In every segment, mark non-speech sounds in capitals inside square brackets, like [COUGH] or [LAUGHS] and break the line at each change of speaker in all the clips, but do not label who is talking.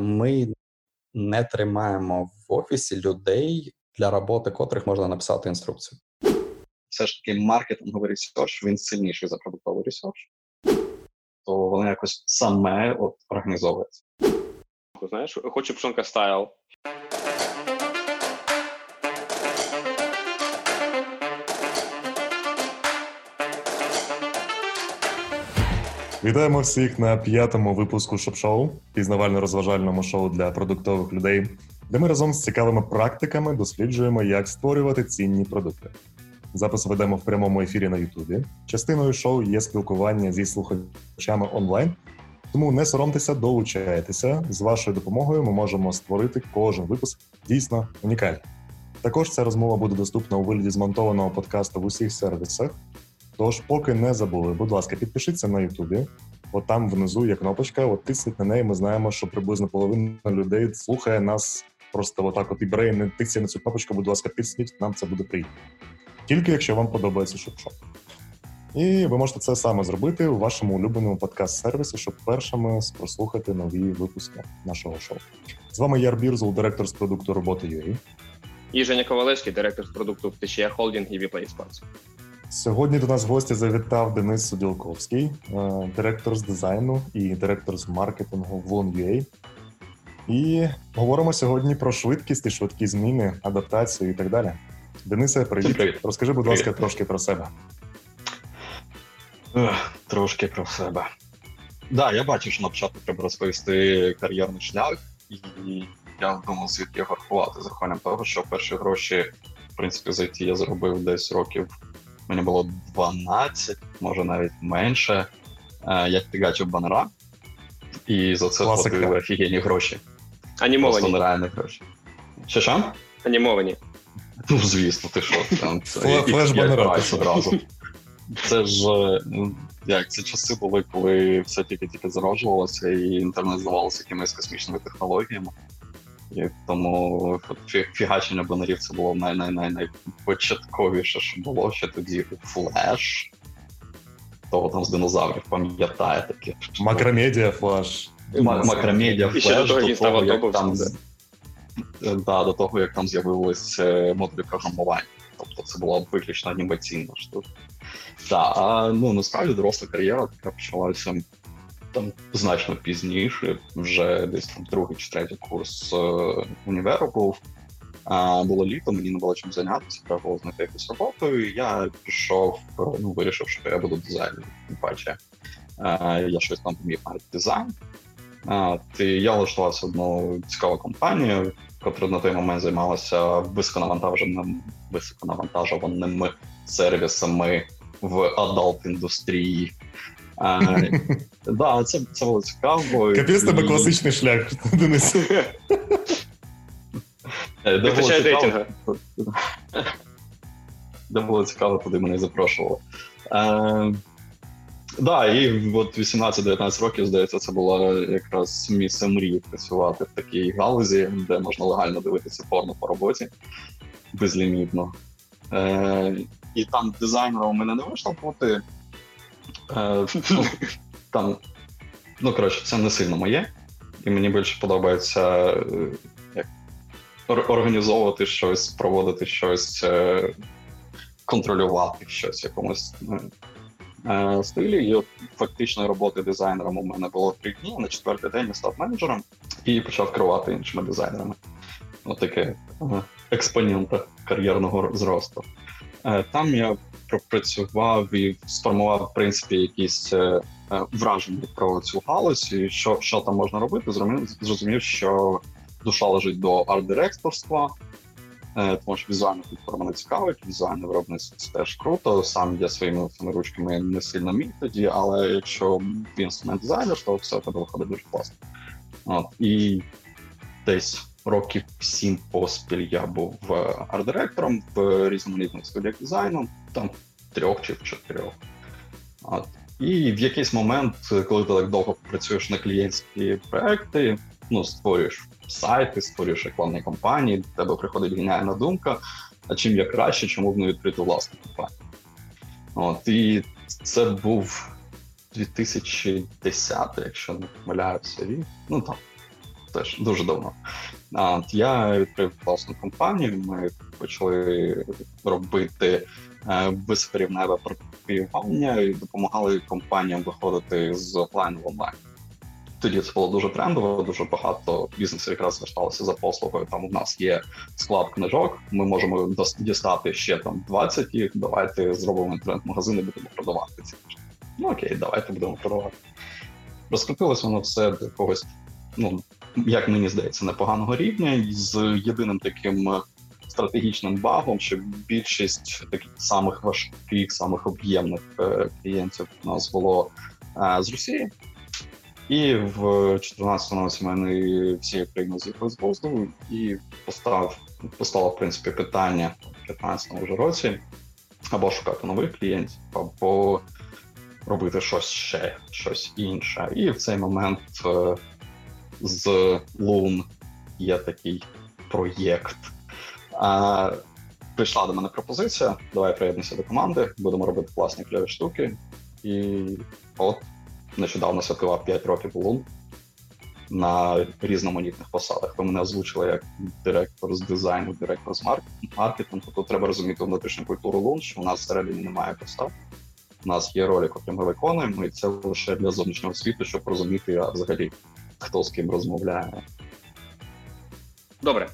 ми не тримаємо в офісі людей, для роботи котрих можна написати інструкцію.
Все ж таки, маркетинговий research, він сильніший за продуктовий research, то воно якось саме от організовується.
Знаєш, хочу Пшонка style.
Вітаємо всіх на п'ятому випуску шоп-шоу, пізнавально-розважальному шоу для продуктових людей, де ми разом з цікавими практиками досліджуємо, як створювати цінні продукти. Запис ведемо в прямому ефірі на Ютубі. Частиною шоу є спілкування зі слухачами онлайн, тому не соромтеся, долучайтеся. З вашою допомогою ми можемо створити кожен випуск дійсно унікальний. Також ця розмова буде доступна у вигляді змонтованого подкасту в усіх сервісах. Тож, поки не забули, будь ласка, підпишіться на Ютубі. От там внизу є кнопочка, от тисніть на неї. Ми знаємо, що приблизно половина людей слухає нас просто отак. От і бере не тисне на цю кнопочку, будь ласка, тисніть, нам це буде приємно. Тільки якщо вам подобається ШОБШО. І ви можете це саме зробити у вашому улюбленому подкаст-сервісі, щоб першими прослухати нові випуски нашого шоу. З вами я Бірзул, директор з продукту robota.ua.
І Женя Ковалевський, директор з продукту ТЧР Холдінг і WePlay Esports.
Сьогодні до нас в гості завітав Денис Суділковський, е, директор з дизайну і директор з маркетингу в Lun.ua. І говоримо сьогодні про швидкість і швидкі зміни, адаптацію і так далі. Денисе, привіт.
Привіт.
Розкажи, будь ласка, трошки про себе.
Ех, Трошки про себе. Да, я бачив, що на початку треба розповісти кар'єрний шлях, і я думав, звідки його рахувати з рахуванням того, що перші гроші, в принципі, за IT я заробив десь років. Мені було 12, може навіть менше. Е, Я фігачив банера, і за це
Класика.
платили офігенні гроші. Просто
Анімовані.
нереальні гроші. Що що?
Анімовані.
Ну, звісно, ти що там
флеш-банера,
одразу. Це ж е, ну, як це часи були, коли все тільки-тільки зароджувалося, і інтернет здавалося якимись космічними технологіями. І тому фігачення банерів це було най най най найпочатковіше, що було ще тоді флеш. Того там з динозаврів пам'ятає таке.
Macromedia Flash.
Ма-
Macromedia
Flash
того
до того, як там Е, да, до того, як там з'явились е, модулі програмування. Тобто це була виключно анімаційна штука. Так, а ну насправді доросла кар'єра така почалася там значно пізніше, вже десь там другий чи третій курс е, універу був. А, було літо, мені не було чим зайнятися, треба було знайти якусь роботу. І я пішов, е, ну вирішив, що я буду дизайнером. Тим паче е, я щось там вмів навіть дизайн. А, я влаштувався в одну цікаву компанію, яка на той момент займалася високонавантаженим, високонавантажуваними сервісами в адалт індустрії. А, да, це, це було цікаво.
Капець тебе
І-
класичний шлях, Денис.
Е, Де було
Вистачає
цікаво,
рейтинга.
де було цікаво, туди мене запрошували. Е, да, і от 18-19 років, здається, це було якраз місце мрії працювати в такій галузі, де можна легально дивитися порно по роботі безлімітно. Е, і там дизайнером у мене не вийшло бути. Е, ну, там, ну, коротше, це не сильно моє. І мені більше подобається е, як, організовувати щось, проводити щось, е, контролювати щось в якомусь стилі. І от фактичної роботи дизайнером у мене було три дні. На четвертий день я став менеджером і почав керувати іншими дизайнерами. От таке е, експонента кар'єрного зросту. Там я пропрацював і сформував, в принципі, якісь е, е, враження про цю галузь, і що, що там можна робити. Зрозумів, що душа лежить до арт-директорства, е, тому що візуальна культура мене цікавить, візуальне виробництво це теж круто. Сам я своїми ручками не сильно міг тоді, але якщо інструмент дизайнер, то все тебе виходить дуже класно. От, і десь років сім поспіль я був е, арт-директором в різноманітних студіях дизайну, там трьох чи чотирьох. От. І в якийсь момент, коли ти так довго працюєш на клієнтські проекти, ну, створюєш сайти, створюєш рекламні кампанії, до тебе приходить геніальна думка, а чим я краще, чому б не відкрити власну компанію. От, і це був 2010, якщо не помиляюся рік. Ну там теж дуже давно. А, Я відкрив власну компанію. Ми почали робити е, високорівневе пропіювання і допомагали компаніям виходити з офлайн в онлайн. Тоді це було дуже трендово, дуже багато бізнесів якраз зверталося за послугою. Там у нас є склад книжок, ми можемо дістати ще там 20 їх. Давайте зробимо інтернет-магазин і будемо продавати ці книжки. Ну окей, давайте будемо продавати. Розкрутилось воно все до якогось, ну як мені здається, непоганого рівня, з єдиним таким стратегічним багом, що більшість таких самих важких, самих об'ємних е, клієнтів у нас було е, з Росії. І в 14-му році мене всі країни з'їхали з глузду, і постав постало в принципі питання в 15-му вже році або шукати нових клієнтів, або робити щось ще, щось інше. І в цей момент е, з Лун є такий проєкт. А, Прийшла до мене пропозиція. Давай приєднуйся до команди, будемо робити класні кльові штуки. І от нещодавно святкував 5 років Лун на різноманітних посадах. То мене озвучили як директор з дизайну, директор з маркетингу. Тут треба розуміти внутрішню культуру Лун, що у нас всередині немає постав. У нас є ролик, який ми виконуємо, і це лише для зовнішнього світу, щоб розуміти взагалі, хто з ким розмовляє.
Добре.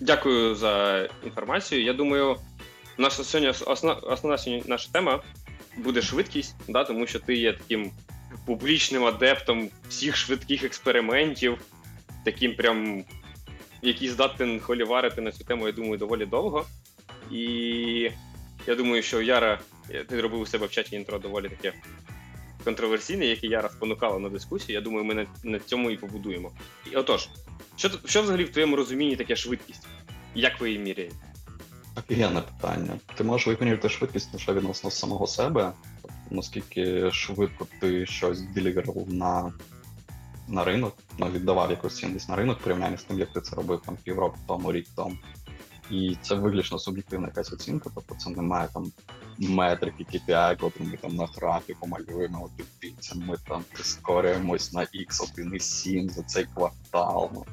Дякую за інформацію. Я думаю, наша сьогодні основна, основна сьогодні наша тема буде швидкість, да, тому що ти є таким публічним адептом всіх швидких експериментів, таким прям, який здатен холіварити на цю тему, я думаю, доволі довго. І я думаю, що я ретвітив у себе в чаті інтро доволі таке контроверсійне, яке якраз спонукала на дискусію. Я думаю, ми на, на цьому і побудуємо. І отож, що що взагалі в твоєму розумінні таке швидкість? Як ви її міряєте?
Офігенне питання. Ти можеш вимірювати швидкість лише відносно самого себе, наскільки швидко ти щось деліверував на на ринок, ну, віддавав якусь цінність на ринок, порівняння з тим, як ти це робив там півроку тому, рік тому. І це виключно суб'єктивна якась оцінка, тобто це немає там метрики KPI, котрі ми там на графіку малюємо, от дивіться, ми там прискорюємось на X1,7 за цей квартал. Ну,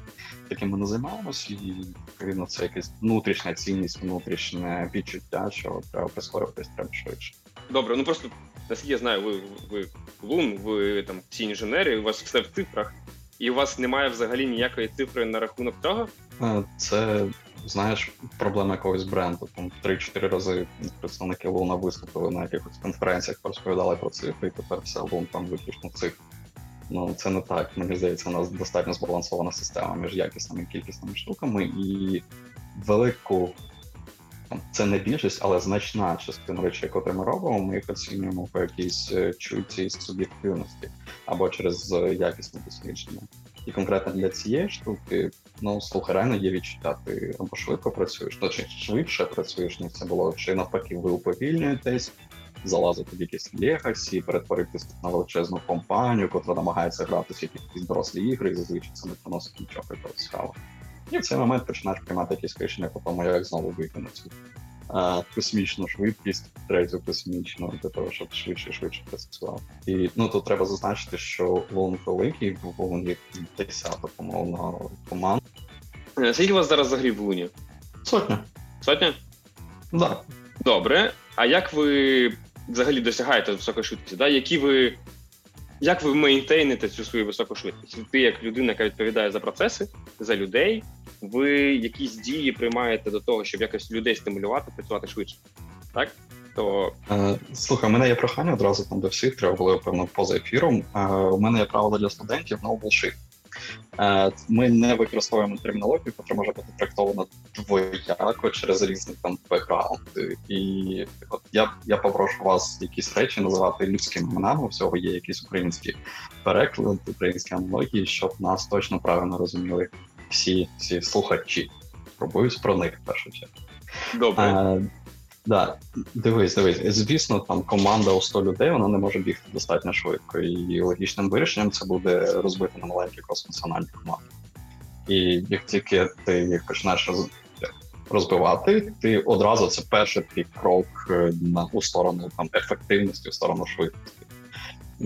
Таким ми не займаємося, і відповідно це якась внутрішня цінність, внутрішнє відчуття, що треба прискорюватись, треба швидше.
Добре, ну просто наскільки я знаю, ви ви лун, ви там всі інженери, у вас все в цифрах, і у вас немає взагалі ніякої цифри на рахунок цього?
Е, це знаєш, проблема якогось бренду. Там 3-4 рази представники Луна виступили на якихось конференціях, розповідали про цифри, і тепер все Лун там виключно цифр. Ну це не так. Мені здається, у нас достатньо збалансована система між якісними і кількісними штуками, і велику це не більшість, але значна частина речей, які ми робимо, ми їх оцінюємо по якійсь е, чуйці суб'єктивності або через е, якісне дослідження. І конкретно для цієї штуки, ну слухай, реально є відчуття, ти або швидко працюєш, то чи швидше працюєш, ніж це було, чи навпаки, ви уповільнюєтесь, залазити в якісь legacy, перетворитися на величезну компанію, котра намагається грати в якісь дорослі ігри, і зазвичай це не приносить нічого цікавого. І в цей момент починаєш приймати якісь рішення по тому, як знову вийти на цю а, космічну швидкість, третю космічну, для того, щоб швидше швидше працював. І ну тут треба зазначити, що Лун великий, бо він є десяток умовно команд.
Е, скільки у вас зараз взагалі в Луні?
Сотня.
Сотня?
Да.
Добре. А як ви взагалі досягаєте високої швидкості? Да? Які ви як ви мейнтейните цю свою високу швидкість? Ти, як людина, яка відповідає за процеси, за людей, ви якісь дії приймаєте до того, щоб якось людей стимулювати, працювати швидше? Так? То...
Е, слухай, у мене є прохання одразу там до всіх, треба було, певно, поза ефіром. Е, у мене є правило для студентів no bullshit. Е, ми не використовуємо термінологію, яка може бути трактована двояко через різні там бекграунди. І от я я попрошу вас якісь речі називати людськими іменами. Всього є якісь українські переклади, українські аналогії, щоб нас точно правильно розуміли всі всі слухачі. Спробуюсь про них в першу чергу.
Добре.
Да, дивись, дивись. Звісно, там команда у 100 людей вона не може бігти достатньо швидко. І логічним вирішенням це буде розбити на маленькі кросфункціональні команди. І як тільки ти їх роз... розбивати, ти одразу це перший твій крок е, на у сторону там ефективності, у сторону швидкості.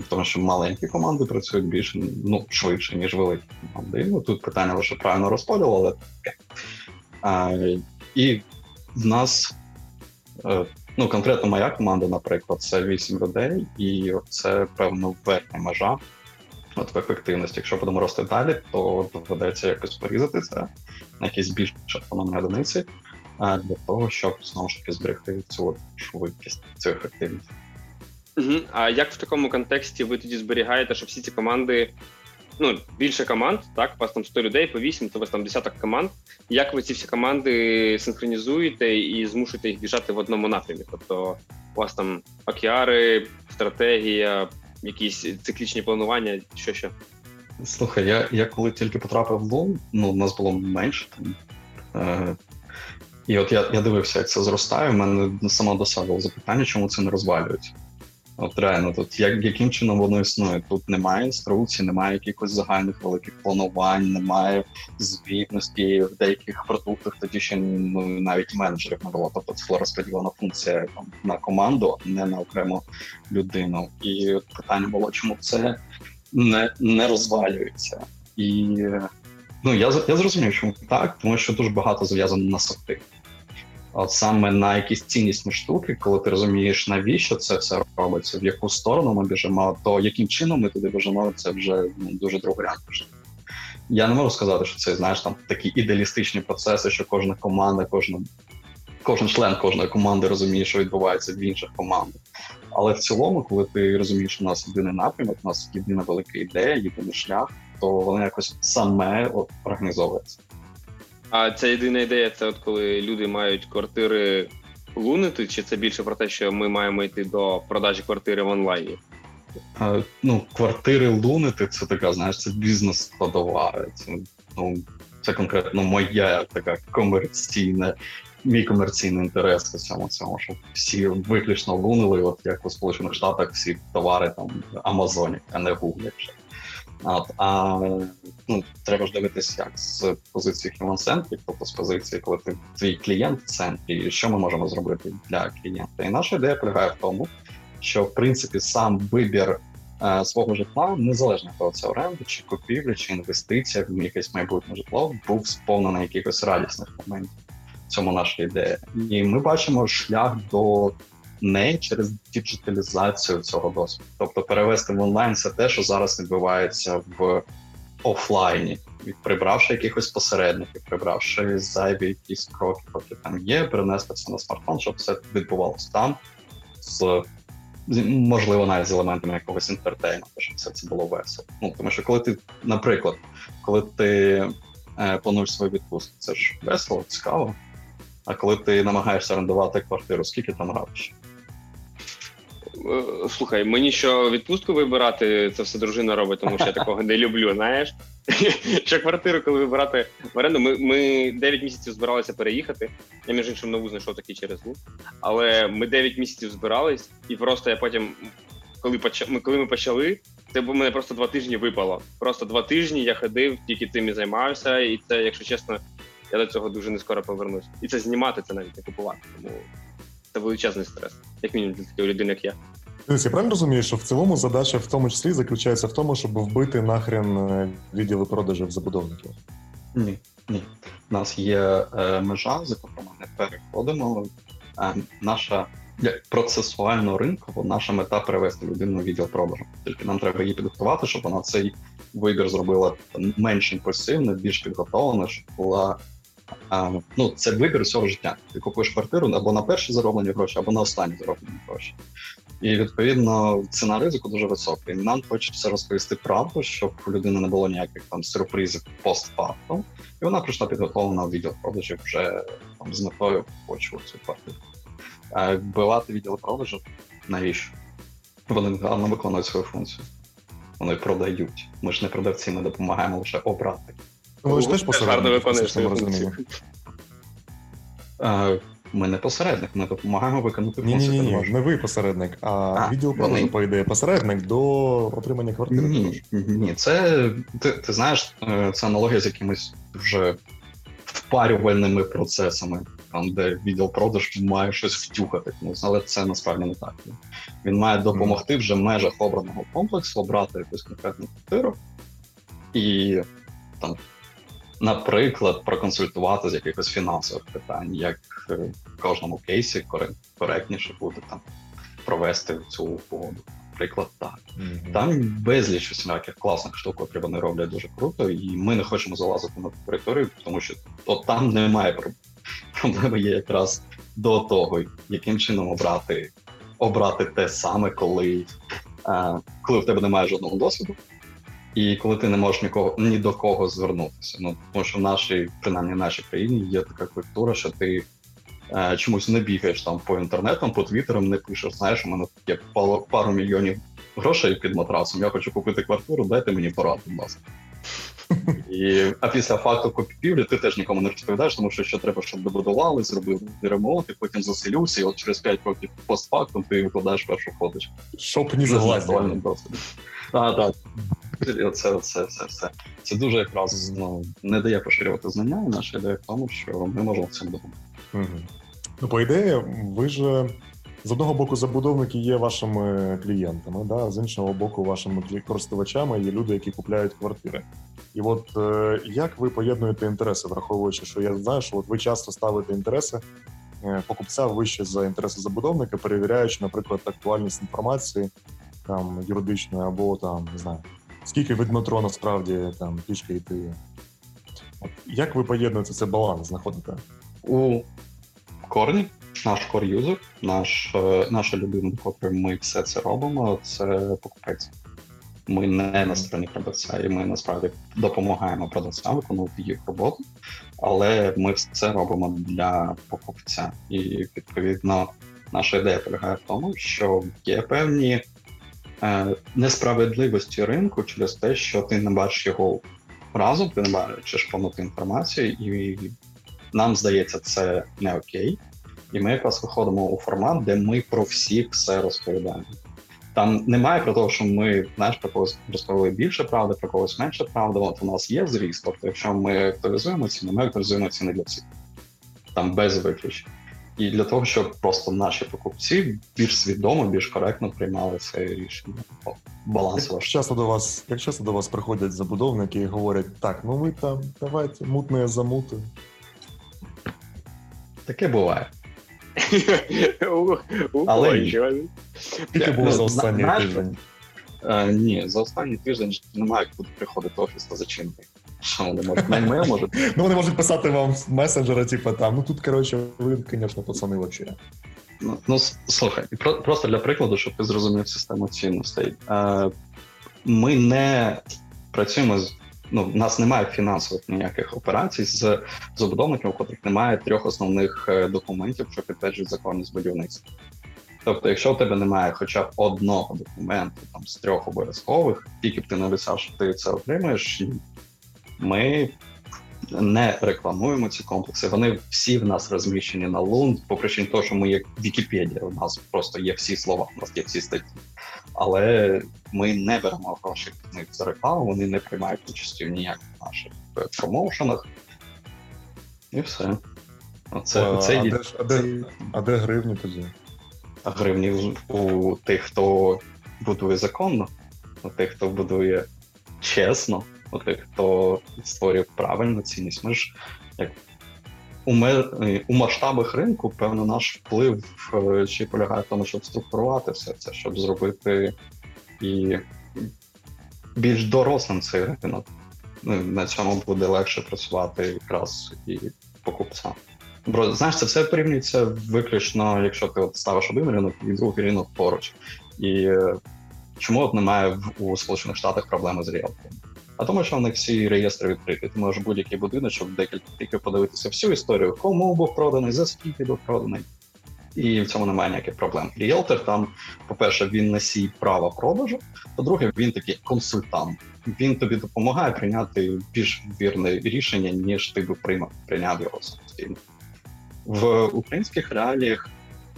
тому що маленькі команди працюють більш ну, швидше, ніж великі команди. Ну, Тут питання лише правильно розподілу, але таке. І в нас, ну, конкретно моя команда, наприклад, це 8 людей, і це певно верхня межа от в ефективності. Якщо будемо рости далі, то доведеться якось порізати це на якісь більш автономні одиниці для того, щоб знову ж таки зберегти цю швидкість, цю ефективність.
А як в такому контексті ви тоді зберігаєте, що всі ці команди, ну більше команд, так, у вас там 100 людей по 8, то у вас там десяток команд. Як ви ці всі команди синхронізуєте і змушуєте їх біжати в одному напрямі? Тобто у вас там океари, стратегія, якісь циклічні планування, що ще?
Слухай, я я коли тільки потрапив в Лун, ну нас було менше там. Е, І от я я дивився, як це зростає. У мене само до себе запитання, чому це не розвалюється. От реально, тут як, яким чином воно існує? Тут немає інструкцій, немає якихось загальних великих планувань, немає звітності в деяких продуктах, тоді ще ну, навіть менеджерів не було. Тобто це розподілена функція там, на команду, а не на окрему людину. І питання було, чому це не не розвалюється. І ну я я зрозумів, чому так, тому що дуже багато зав'язано на софти. От саме на якісь ціннісні штуки, коли ти розумієш, навіщо це все робиться, в яку сторону ми біжимо, то яким чином ми туди біжимо, це вже ну, дуже другорядно. Я не можу сказати, що це знаєш там такі ідеалістичні процеси, що кожна команда, кожна, кожен член кожної команди розуміє, що відбувається в інших командах. Але в цілому, коли ти розумієш, що у нас єдиний напрямок, у нас єдина велика ідея, єдиний шлях, то воно якось саме організовується.
А ця єдина ідея це от коли люди мають квартири лунити, чи це більше про те, що ми маємо йти до продажі квартири в онлайні?
А, ну, квартири лунити це така, знаєш, це бізнес складова. Це, ну, це конкретно моя така комерційна, мій комерційний інтерес у цьому цьому, щоб всі виключно лунили, от як у Сполучених Штатах всі товари там в Амазоні, а не Google. От, А ну, треба ж дивитися, як з позиції human-centric, тобто з позиції, коли ти твій клієнт в центрі, що ми можемо зробити для клієнта. І наша ідея полягає в тому, що в принципі сам вибір е, свого житла, незалежно того, це оренда, чи купівля, чи інвестиція в якесь майбутнє житло, був сповнений якихось радісних моментів. В цьому наша ідея. І ми бачимо шлях до не через діджиталізацію цього досвіду. Тобто перевести в онлайн це те, що зараз відбувається в офлайні, прибравши якихось посередників, прибравши зайві якісь кроки, поки там є, перенести це на смартфон, щоб все відбувалося там з. Можливо, навіть з елементами якогось інтертейменту, щоб все це було весело. Ну тому що коли ти, наприклад, коли ти е, плануєш свою відпустку, це ж весело, цікаво. А коли ти намагаєшся орендувати квартиру, скільки там графіш?
Е, слухай, мені що відпустку вибирати, це все дружина робить, тому що я такого не люблю. Знаєш, [LAUGHS] що квартиру, коли вибирати в оренду, ми ми 9 місяців збиралися переїхати. Я між іншим нову знайшов такий через лук. Але ми 9 місяців збирались, і просто я потім, коли поч... ми, коли ми почали, це б мене просто два тижні випало. Просто два тижні я ходив, тільки тим і займався, і це, якщо чесно, я до цього дуже не скоро повернусь. І це знімати, це навіть не купувати. Тому це величезний стрес, як мінімум для такої людини, як я.
Дивись, я правильно розумію, що в цілому задача в тому числі заключається в тому, щоб вбити нахрен е, відділи продажів забудовників?
Ні, ні. У нас є е, межа, за яку ми не переходимо. Е, наша процесуально ринково наша мета перевести людину в відділ продажу. Тільки нам треба її підготувати, щоб вона цей вибір зробила менш імпульсивно, більш підготовлено, щоб була а, ну, це вибір усього життя. Ти купуєш квартиру або на перші зароблені гроші, або на останні зароблені гроші. І відповідно ціна ризику дуже висока. І нам хочеться розповісти правду, щоб у людини не було ніяких там сюрпризів постфактум. І вона прийшла підготовлена в відділ продажів вже там з метою хочу цю квартиру. Вбивати відділ продажів навіщо? Вони гарно виконують свою функцію. Вони продають. Ми ж не продавці, ми допомагаємо лише обрати.
Ну, ви ж теж посередники, в цьому.
Ми не посередник, ми допомагаємо виконати
ні, ні, ні, не ви посередник, а, а відділ продажу, по ідеї, посередник до отримання квартири.
Ні, ні, це ти, ти знаєш, е, це аналогія з якимись вже впарювальними процесами. там, де відділ продаж має щось втюхати, але це насправді не так. Він має допомогти вже в межах обраного комплексу обрати якусь конкретну квартиру і там, наприклад, проконсультувати з якихось фінансових питань, як в кожному кейсі коректніше буде там провести цю угоду. Наприклад, так. Mm-hmm. Там безліч усіляких класних штук, які вони роблять дуже круто, і ми не хочемо залазити на територію, тому що от там немає проблем. Проблема є якраз до того, яким чином обрати обрати те саме, коли е, коли в тебе немає жодного досвіду, і коли ти не можеш нікого ні до кого звернутися. Ну тому що в нашій, принаймні в нашій країні, є така культура, що ти е, чомусь не бігаєш там по інтернетам, по твіттерам, не пишеш. Знаєш, у мене є пару, пару мільйонів грошей під матрасом. Я хочу купити квартиру, дайте мені пораду, будь ласка. І, А після факту купівлі ти теж нікому не розповідаєш, тому що ще треба, щоб добудували, зробили ремонт, і потім заселюся, і от через 5 років постфактум ти викладаєш першу фоточку.
Щоб не заглазили.
Так, так. Це, це, це, це. Це дуже якраз ну, не дає поширювати знання, і наша ідея в тому, що ми можемо цим допомогти.
Угу. Ну, по ідеї, ви ж з одного боку забудовники є вашими клієнтами, да? з іншого боку, вашими користувачами є люди, які купляють квартири. І от е, як ви поєднуєте інтереси, враховуючи, що я знаю, що от ви часто ставите інтереси е, покупця вище за інтереси забудовника, перевіряючи, наприклад, актуальність інформації там юридичної або там не знаю, скільки від метро насправді там пішки йти. От Як ви поєднуєте цей баланс, знаходите?
У корні наш кор-юзер, наш, е, наша людина, до котрої ми все це робимо, це покупець. Ми не на стороні продавця, і ми насправді допомагаємо продавцям виконувати їх роботу, але ми все робимо для покупця. І відповідно наша ідея полягає в тому, що є певні несправедливості ринку через те, що ти не бачиш його разом, ти не бачиш повноту інформацію, і нам здається, це не окей. І ми якраз виходимо у формат, де ми про всіх все розповідаємо. Там немає про те, що ми знаєш, про когось розповіли більше правди, про когось менше правди. От у нас є зріст. Тобто, якщо ми актуалізуємо ціни, ми актуалізуємо ціни для всіх. Там без виключень. І для того, щоб просто наші покупці більш свідомо, більш коректно приймали це рішення. Баланс
як часто до вас, як часто до вас приходять забудовники і говорять, так, ну ви там давайте мутне замути.
Таке буває. [LAUGHS]
Але Скільки було за останній тиждень?
Е, ні, за останній тиждень немає куди приходити офіс та зачинити. Вони можуть? Не можуть. [LAUGHS]
Ну вони можуть писати вам з месенджера, типу там, ну тут, коротше, ви, звісно, пацани вообще.
Ну, ну слухай, просто для прикладу, щоб ти зрозумів систему цінностей. Е, ми не працюємо з ну, в нас немає фінансових ніяких операцій з забудовниками, у котрих немає трьох основних е, документів, що підтверджують законність будівництва. Тобто, якщо у тебе немає хоча б одного документу там з трьох обов'язкових, тільки б ти написав, що ти це отримаєш, ми не рекламуємо ці комплекси. Вони всі в нас розміщені на Лунд, по причині того, що ми є Вікіпедія. У нас просто є всі слова, у нас є всі статті. Але ми не беремо гроші за рекламу, вони не приймають участі в ніяких наших промоушенах. І все.
Оце, а, оце а, є... де, а, де, а де гривні тоді?
А гривні у тих, хто будує законно, у тих, хто будує чесно у тих, хто створює правильну цінність. Ми ж як у у масштабах ринку, певно, наш вплив е, ще полягає в тому, щоб структурувати все це, щоб зробити і більш дорослим цей ринок. Ну, на цьому буде легше працювати якраз і покупцям. Бо знаєш, це все порівнюється виключно, якщо ти от ставиш один ринок і другий ринок поруч. І е, чому от немає у Сполучених Штатах проблеми з ріалтором? А тому, що в них всі реєстри відкриті. Ти можеш будь-який будиночок декілька тільки подивитися всю історію, кому був проданий, за скільки був проданий. І в цьому немає ніяких проблем. Ріелтор там, по-перше, він носій права продажу. По-друге, він такий консультант. Він тобі допомагає прийняти більш вірне рішення, ніж ти приймав прийняв його самостійно. В українських реаліях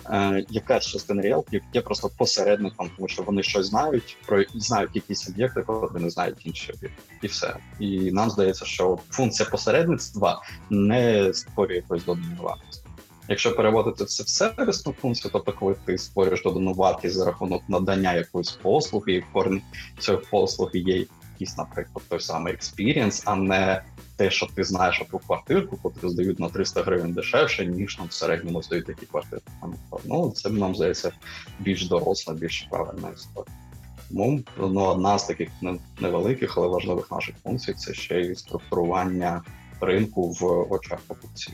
е, якась частина ріелторів є просто посередником, тому що вони щось знають, про знають якісь об'єкти, коли не знають інші об'єкти, і все. І нам здається, що функція посередництва не створює якоїсь доданої вартості. Якщо переводити це в сервісну функцію, тобто коли ти створюєш додану вартість за рахунок надання якоїсь послуги, і в корні цієї послуги є якийсь, наприклад, той самий experience, а не те, що ти знаєш ту квартирку, котру здають на 300 гривень дешевше, ніж нам в середньому здають такі квартири. Ну, це нам здається більш доросла, більш правильна історія. Тому ну, одна з таких невеликих, але важливих наших функцій це ще й структурування ринку в очах покупців.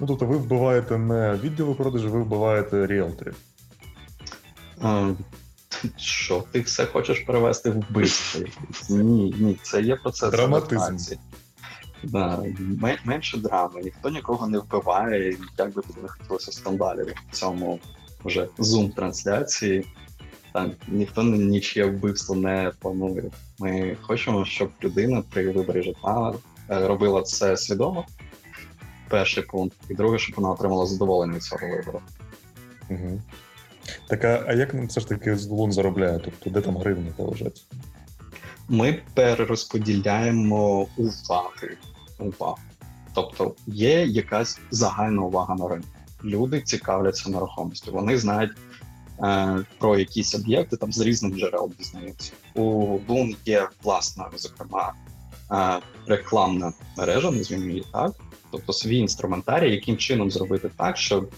Ну, тобто ви вбиваєте не відділи продажу, ви вбиваєте ріелторів.
Що ти все хочеш перевести в вбивство? Ні, ні, це є процес
Драматизм.
Да, менше драми, ніхто нікого не вбиває, як би тобі не хотілося скандалів в цьому вже зум-трансляції. Так, ніхто нічиє вбивство не планує. Ми хочемо, щоб людина при виборі житла е, робила це свідомо. Перший пункт, і друге, щоб вона отримала задоволення від цього вибору.
Угу. Так, а, а як все ж таки Лун заробляє? Тобто, де там гривні лежать?
Ми перерозподіляємо уваги. Увагу. Тобто є якась загальна увага на ринку. Люди цікавляться нерухомістю. Вони знають е, про якісь об'єкти там з різних джерел дізнаються. У Лун є власна, зокрема, е, рекламна мережа, назвімо її так. Тобто свій інструментарій, яким чином зробити так, щоб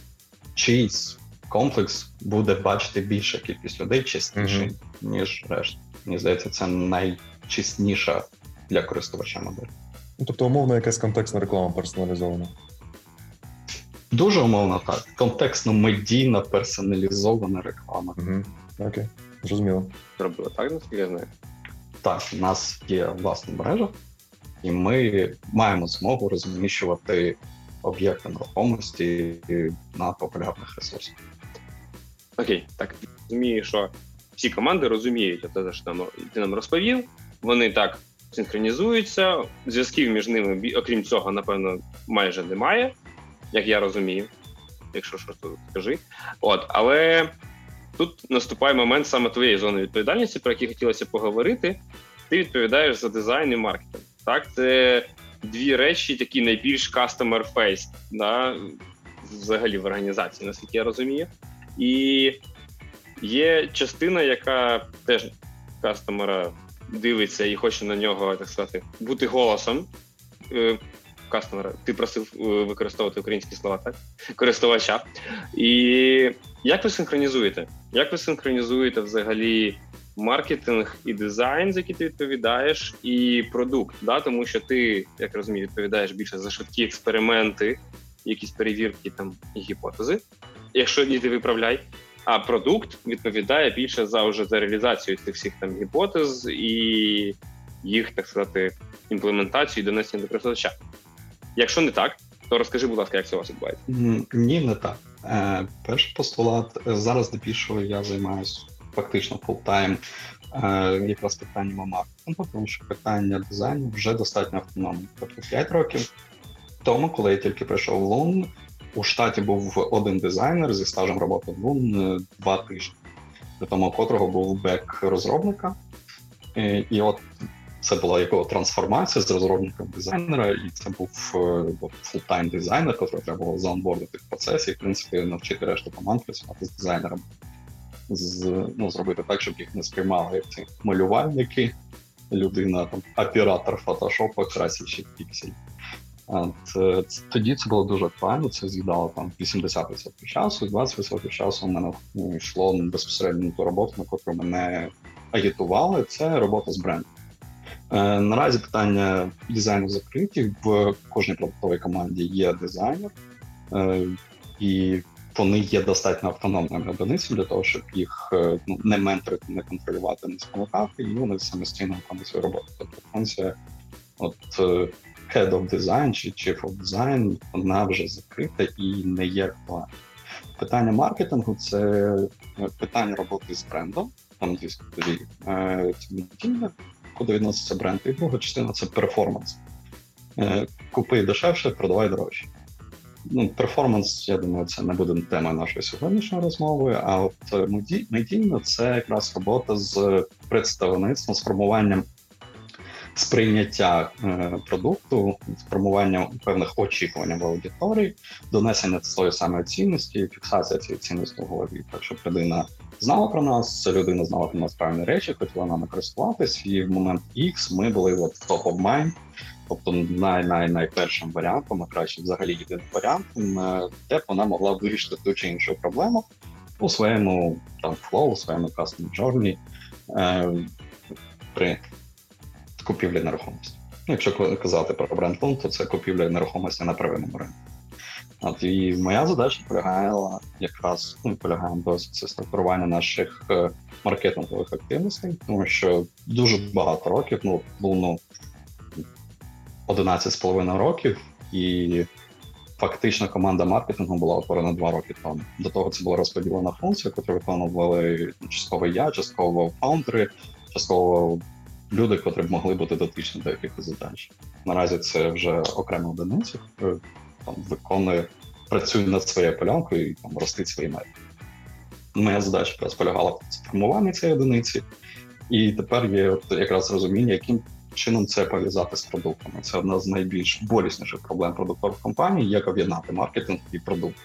чийсь комплекс буде бачити більша кількість людей частіше, mm-hmm. ніж решта. Мені здається, це найчесніша для користувача модель.
Ну, Тобто, умовно, якась контекстна реклама персоналізована.
Дуже умовно так. Контекстно медійна персоналізована реклама.
Угу. Окей, зрозуміло.
Зробили так, наскільки я знаю.
Так, у нас є власна мережа, і ми маємо змогу розміщувати об'єкти нерухомості на популярних ресурсах.
Окей, так розумію, що всі команди розуміють, те, що ти нам розповів. Вони так синхронізуються, зв'язків між ними, окрім цього, напевно, майже немає, як я розумію, якщо що то скажи. От, але тут наступає момент саме твоєї зони відповідальності, про який хотілося поговорити. Ти відповідаєш за дизайн і маркетинг. Так, це дві речі, такі найбільш customer face, да, взагалі в організації, наскільки я розумію. І є частина, яка теж кастомера дивиться і хоче на нього, так сказати, бути голосом. Е, кастомера, ти просив е, використовувати українські слова, так? Користувача. І як ви синхронізуєте? Як ви синхронізуєте взагалі маркетинг і дизайн, за який ти відповідаєш, і продукт? Да? Тому що ти, як розумію, відповідаєш більше за швидкі експерименти, якісь перевірки там і гіпотези. Якщо ні, ти виправляй. А продукт відповідає більше за вже за реалізацію цих всіх там гіпотез і їх, так сказати, імплементацію і донесення до користувача. Якщо не так, то розкажи, будь ласка, як це у вас відбувається?
Ні, не так. Е, Перший постулат зараз здебільшого я займаюся фактично full-time е, якраз питаннями маркетингу, тому що питання дизайну вже достатньо автономне. Тобто 5 років тому, коли я тільки прийшов в Лун, у штаті був один дизайнер зі стажем роботи Лун два тижні, при тому котрого був бек розробника. І, і от це була його трансформація з розробником дизайнера, і це був full-time дизайнер, який треба було заонбордити в процесі, і в принципі навчити решту команд працювати з дизайнером, з, ну, зробити так, щоб їх не сприймали як ці малювальники, людина, там, оператор фотошопа, красячий піксель. От, е, Тоді це було дуже актуально, це з'їдало там 80% часу, 20% часу у мене йшло безпосередньо ту роботу, на яку мене агітували. Це робота з брендом. Е, наразі питання дизайну закриті. В кожній продуктовій команді є дизайнер, е, і вони є достатньо автономними одиницями для того, щоб їх е, ну, не менторити, не контролювати, не спонукати, і вони самостійно виконують свою роботу. Тобто функція от Of Design чи of Design, вона вже закрита і не є актуальна. Питання маркетингу це питання роботи з брендом, там звісно, це куди відноситься бренд, і друга частина це перформанс. Е, купи дешевше, продавай дорожче. Ну, Перформанс, я думаю, це не буде темою нашої сьогоднішньої розмови. А от е, медійно це якраз робота з представництвом, з формуванням сприйняття е, продукту, сформування певних очікувань в аудиторії, донесення тої самої цінності, фіксація цієї цінності в голові. Так щоб людина знала про нас, людина знала про нас правильні речі, хотіла нами користуватись, і в момент X ми були от top of mind, тобто най найпершим варіантом, а краще взагалі єдиним варіантом, е, де б вона могла вирішити ту чи іншу проблему у своєму там флоу, у своєму customer journey е, при купівлі нерухомості. Ну, Якщо казати про бренд Loan, то це купівля нерухомості на первинному ринку. От і моя задача полягає якраз ну, полягає досить це структурування наших е, маркетингових активностей, тому що дуже багато років, ну було 11,5 років, і фактично команда маркетингу була утворена два роки тому. До того це була розподілена функція, яку виконували частково я, частково фаундери, частково люди, котрі б могли бути дотичні до якихось задач. Наразі це вже окрема одиниця, там виконує, працює над своєю полянкою і там ростить свої мети. Моя задача якраз полягала в формуванні цієї одиниці, і тепер є от якраз розуміння, яким чином це пов'язати з продуктами. Це одна з найбільш болісніших проблем продуктових компаній, як об'єднати маркетинг і продукт.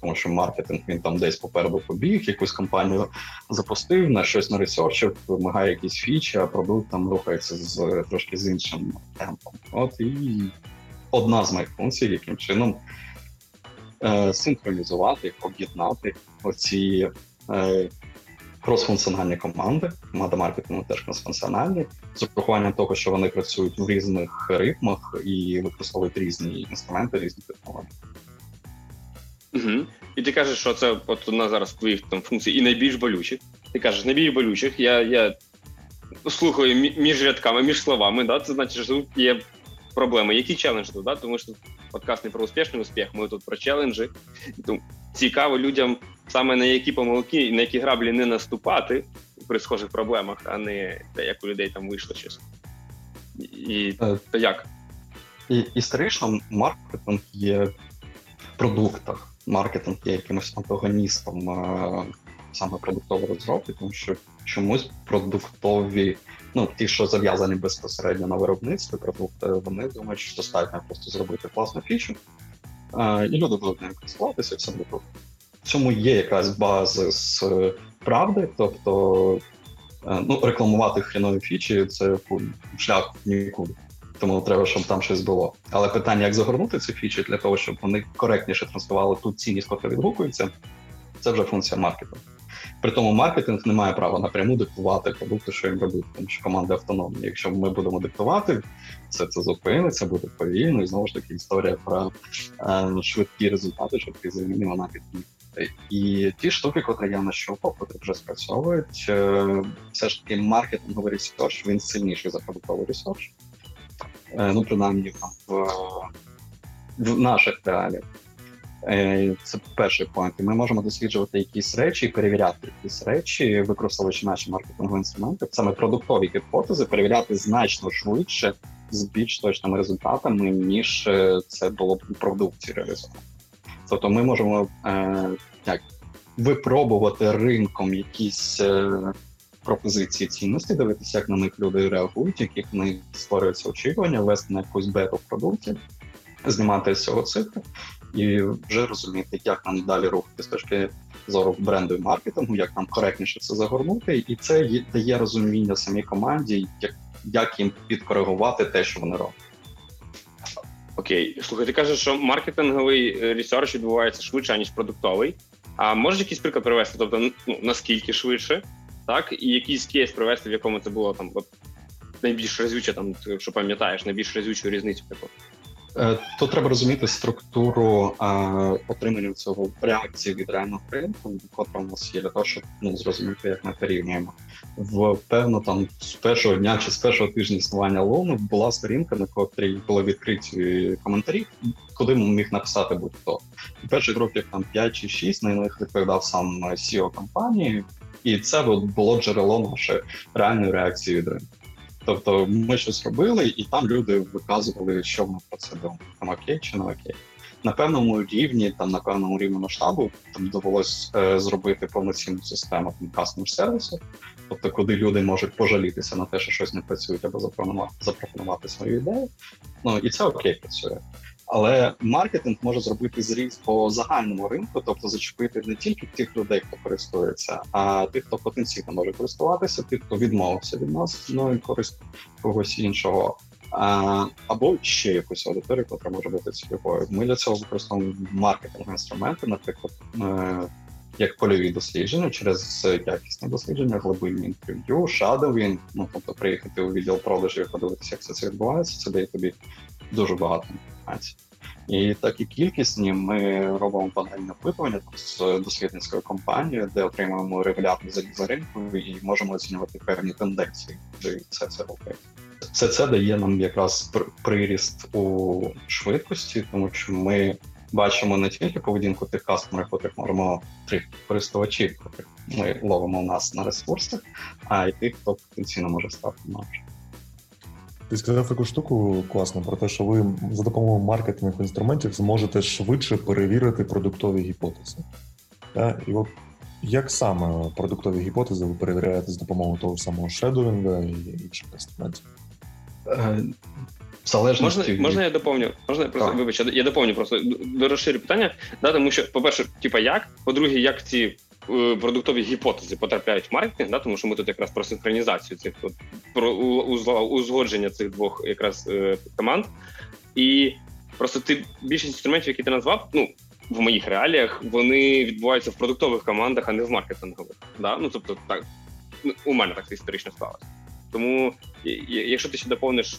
Тому що маркетинг він там десь попереду побіг, якусь компанію запустив, на щось наресерчив, вимагає якісь фічі, а продукт там рухається з трошки з іншим темпом. От і одна з моїх функцій, яким чином е, синхронізувати, об'єднати оці е, кросфункціональні команди, команда маркетингу теж кросфункціональні, з урахуванням того, що вони працюють в різних ритмах і використовують різні інструменти, різні технології.
Угу. І ти кажеш, що це от одна зараз твоїх там функцій і найбільш болючих. Ти кажеш, найбільш болючих. Я я слухаю між рядками, між словами, да? це значить, що тут є проблеми. Які челенджі тут? Да? Тому що подкаст не про успішний успіх, ми тут про челенджі. Тому цікаво людям саме на які помилки і на які граблі не наступати при схожих проблемах, а не те, як у людей там вийшло щось. І е, то як?
І, Історично маркетинг є в продуктах. Маркетинг є якимось антагоністом а, саме продуктової розробки, тому що чомусь продуктові, ну ті, що зав'язані безпосередньо на виробництві продукти, вони думають, що достатньо просто зробити класну фічу, а, і люди будуть нею користуватися, все буде круто цьому є якась база з е, правди, тобто е, ну, рекламувати хрінові фічі це шлях нікуди. Тому треба, щоб там щось було. Але питання, як загорнути ці фічі для того, щоб вони коректніше транслювали ту цінність, яка відгукується, це вже функція маркетингу. При тому маркетинг не має права напряму диктувати продукти, що їм робити, тому що команди автономні. Якщо ми будемо диктувати, все це зупиниться, буде повільно, і знову ж таки історія про е, швидкі результати, швидкі заміни, вона підніме. І ті штуки, котрі я нащупав, котрі вже спрацьовують, е, все ж таки маркетинговий research, він сильніший за продуктовий research. Е, ну, принаймні в, в наших реаліях. Е, це перший point. Ми можемо досліджувати якісь речі, перевіряти якісь речі, використовуючи наші маркетингові інструменти, саме продуктові гіпотези, перевіряти значно швидше з більш точними результатами, ніж це було б у продукції реалізовано. Тобто ми можемо е, як, випробувати ринком якісь е, пропозиції цінності, дивитися, як на них люди реагують, яких них створюються очікування, вести на якусь бету в продукті, знімати з цього циклу і вже розуміти, як нам далі рухати з точки зору бренду і маркетингу, як нам коректніше це загорнути, і це дає розуміння самій команді, як, як їм підкоригувати те, що вони роблять.
Окей, слухай, ти кажеш, що маркетинговий research відбувається швидше, ніж продуктовий. А можеш якийсь приклад привести? Тобто, ну наскільки швидше, так, і якийсь кейс привести, в якому це було там от найбільш разюче, там, що пам'ятаєш, найбільш разючу різницю таку?
Е, тут треба розуміти структуру а, отримання цього реакції від реального ринку, котра у нас є для того, щоб ну, зрозуміти, як ми порівнюємо. В певно там з першого дня чи з першого тижня існування ЛУНу була сторінка, на котрій були відкриті коментарі, куди міг написати будь-хто. Перших років там 5 чи 6 на них відповідав сам CEO компанії, і це було джерело нашої реальної реакції від ринку. Тобто ми щось робили, і там люди виказували, що вони про це думають, там окей чи не окей. На певному рівні, там на певному рівні масштабу там довелось е, зробити повноцінну систему customer сервісу, тобто куди люди можуть пожалітися на те, що щось не працює, або запропонувати, запропонувати свою ідею. Ну і це окей працює. Але маркетинг може зробити зріз по загальному ринку, тобто зачепити не тільки тих людей, хто користується, а тих, хто потенційно може користуватися, тих, хто відмовився від нас, ну і користь когось іншого. А, Або ще якусь аудиторію, яка може бути цільовою. Ми для цього використовуємо маркетинг інструменти, наприклад, е, як польові дослідження через якісне дослідження, глибинні інтерв'ю, шадовін, ну тобто приїхати у відділ продажів і подивитися, як це це відбувається. Це дає тобі дуже багато І так і кількісні ми робимо панельне опитування з дослідницькою компанією, де отримуємо регулярний за ринку і можемо оцінювати певні тенденції, де це це робить. Все це дає нам якраз приріст у швидкості, тому що ми бачимо не тільки поведінку тих кастомерів, котрих можемо тих користувачів, котрих ми ловимо у нас на ресурсах, а й тих, хто потенційно може стати нашим.
Ти сказав таку штуку класно про те, що ви за допомогою маркетингових інструментів зможете швидше перевірити продуктові гіпотези. Так? І от як саме продуктові гіпотези ви перевіряєте з допомогою того самого шедовінга і інших інструментів?
Е, залежності
можна, можна я доповню? Можна я просто вибач, я доповню просто до розширю питання. Да, тому що, по-перше, типа як, по-друге, як ці продуктові гіпотези потрапляють в маркетинг, да, тому що ми тут якраз про синхронізацію цих от, про узгодження цих двох якраз е, команд. І просто ти більшість інструментів, які ти назвав, ну. В моїх реаліях вони відбуваються в продуктових командах, а не в маркетингових. Да? Ну тобто, так ну, у мене так історично сталося. Тому, якщо ти ще доповниш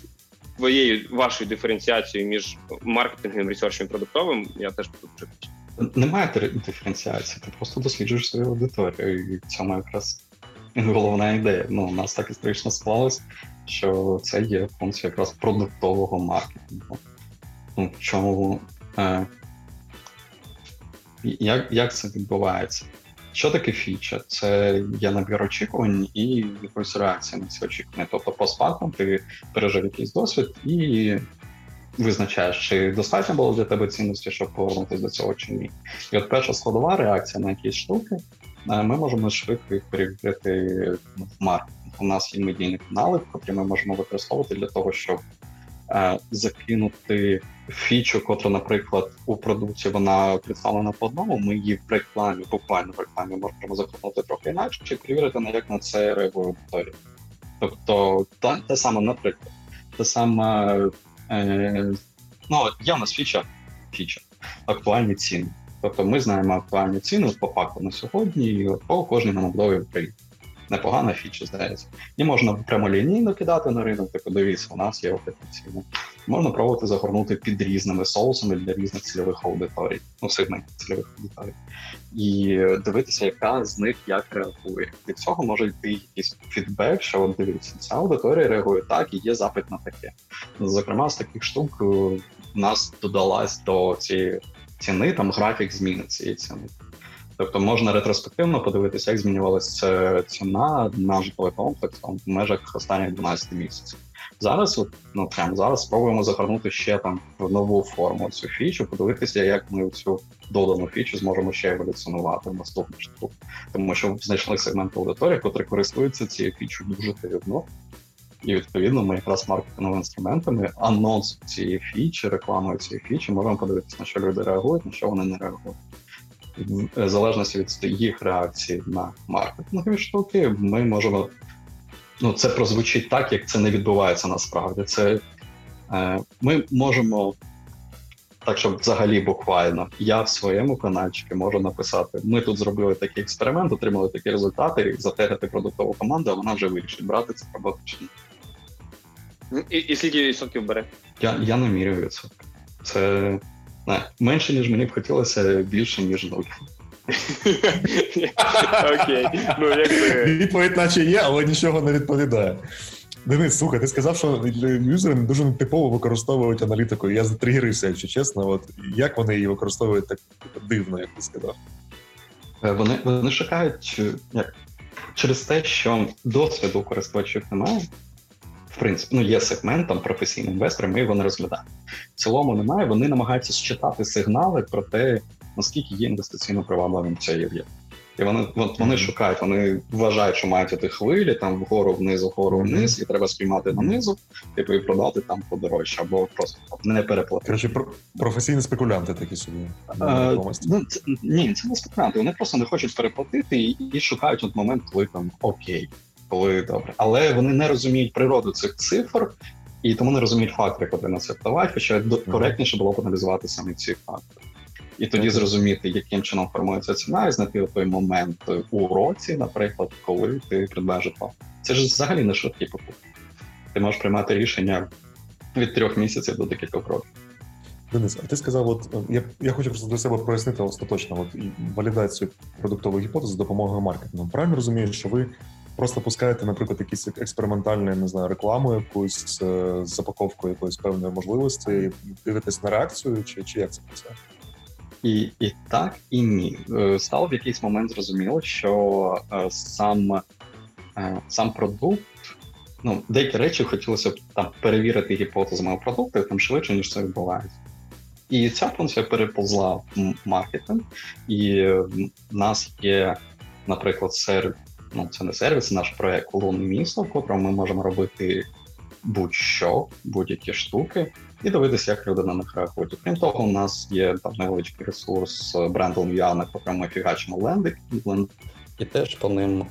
твоєю вашою диференціацією між маркетингом, ресерчем і продуктовим, я теж буду прикрити.
Немає диференціації, ти просто досліджуєш свою аудиторію, і в цьому якраз головна ідея. Ну, у нас так історично склалось, що це є функція якраз продуктового маркетингу. Ну, в чому е, як, як це відбувається? Що таке фіча? Це є набір очікувань і якоїсь реакції на ці очікування. Тобто, постфактум ти пережив якийсь досвід і визначаєш, чи достатньо було для тебе цінності, щоб повернутися до цього чи ні. І от перша складова реакція на якісь штуки, е, ми можемо швидко їх перевірити в маркетинг. У нас є медійні канали, які ми можемо використовувати для того, щоб е, закинути фічу, котра, наприклад, у продукції вона представлена по одному, ми її в рекламі, буквально в рекламі можемо закрутити трохи інакше, чи перевірити, на як на це реагує аудиторія. Тобто, та, те саме, наприклад, те саме ну, є в нас фіча, актуальні ціни. Тобто ми знаємо актуальні ціни по факту на сьогодні по кожній намовдовій Україні непогана фіча, здається. І можна прямолінійно кидати на ринок, так дивіться, у нас є ціни. Можна пробувати загорнути під різними соусами для різних цільових аудиторій, ну сегментів цільових аудиторій, і дивитися, яка з них як реагує. Від цього може йти якийсь фідбек, що от дивіться, ця аудиторія реагує так і є запит на таке. Зокрема, з таких штук е, в нас додалась до цієї ціни там графік зміни цієї ціни. Тобто можна ретроспективно подивитися, як змінювалася ціна на житловий комплекс там, в межах останніх 12 місяців. Зараз, от, ну прямо зараз спробуємо загорнути ще там в нову форму цю фічу, подивитися, як ми цю додану фічу зможемо ще еволюціонувати в наступну штуку. Тому що знайшли сегмент аудиторії, котрий користується цією фічою дуже давно. І відповідно ми якраз маркетинговими інструментами анонс цієї фічі, рекламою цієї фічі можемо подивитися, на що люди реагують, на що вони не реагують в залежності від їх реакції на маркетингові штуки, ми можемо. Ну, це прозвучить так, як це не відбувається насправді. Це е, Ми можемо, так щоб взагалі буквально, я в своєму каналчику можу написати: ми тут зробили такий експеримент, отримали такі результати, і затегати продуктову команду, а вона вже вирішить, брати це роботу чи ні.
І, і скільки відсотків бере?
Я я не міряю відсотки. Це менше, ніж мені б хотілося, більше, ніж нуль.
Окей. Ну,
Відповідь наче є, але нічого не відповідає. Денис, слухай, ти сказав, що юзери дуже нетипово використовують аналітику. Я затригерився, якщо чесно. От як вони її використовують так дивно, як ти сказав?
Е, вони вони шукають як через те, що досвіду користувачів немає, в принципі, ну є сегмент там професійний інвестор, ми його не розглядаємо. В цілому немає. Вони намагаються считати сигнали про те, наскільки є інвестиційно привабливим цей об'єкт.
І вони вони шукають, вони вважають, що мають іти хвилі, там вгору, вниз, вгору, вниз, і треба спіймати донизу, типу, і продати там подорожче, або просто не переплатити.
Коротше, про- професійні спекулянти такі собі.
Е, ну, це, ні, це не спекулянти. Вони просто не хочуть переплатити і, і шукають от момент, коли там окей, коли добре. Але вони не розуміють природу цих цифр, і тому не розуміють фактори, котрі на це впливають, хоча коректніше було б аналізувати саме ці фактори. І тоді зрозуміти, яким чином формується ціна, і знайти той момент у році, наприклад, коли ти придбаєш житло. Це ж взагалі не швидкий покупки. Ти можеш приймати рішення від трьох місяців до декількох років.
Денис, а ти сказав, от е, я, я хочу просто для себе прояснити остаточно от, валідацію продуктової гіпотези з допомогою маркетингу. Правильно розумію, що ви просто пускаєте, наприклад, якісь експериментальні, не знаю, рекламу, якусь е, з запаковкою якоїсь певної можливості, і дивитесь на реакцію, чи, чи як це працює?
І, і так, і ні. Е, Стало в якийсь момент зрозуміло, що е, сам, сам продукт, ну, деякі речі хотілося б там перевірити гіпотезами продукту там швидше, ніж це відбувається. І ця функція переповзла в маркетинг, і в нас є, наприклад, сервіс, ну це не сервіс, наш проект Лунне місто, в котрому ми можемо робити будь-що, будь-які штуки, і дивитися, як люди на них реагують. Крім того, у нас є там невеличкий ресурс брендом UA, на котрому ми фігачимо ленди. ленд-
І теж по ним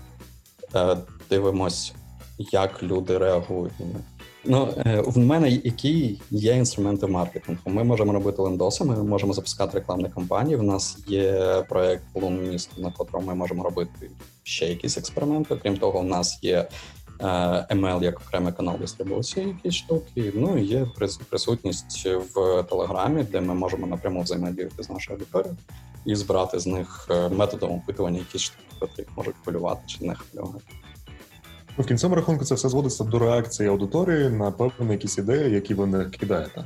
е, дивимось, як люди реагують на них. Ну, е, в мене які є інструменти маркетингу. Ми можемо робити лендоси, ми можемо запускати рекламні кампанії. В нас є проект Лун місто, на котрому ми можемо робити ще якісь експерименти. Крім того, у нас є е, ML як окремий канал дистрибуції, якісь штуки. Ну і є присутність в Телеграмі, де ми можемо напряму взаємодіяти з нашою аудиторією і збирати з них е, методом опитування якісь штуки, які їх можуть хвилювати чи не хвилювати.
Ну, в кінцевому рахунку це все зводиться до реакції аудиторії на певні якісь ідеї, які ви не кидаєте.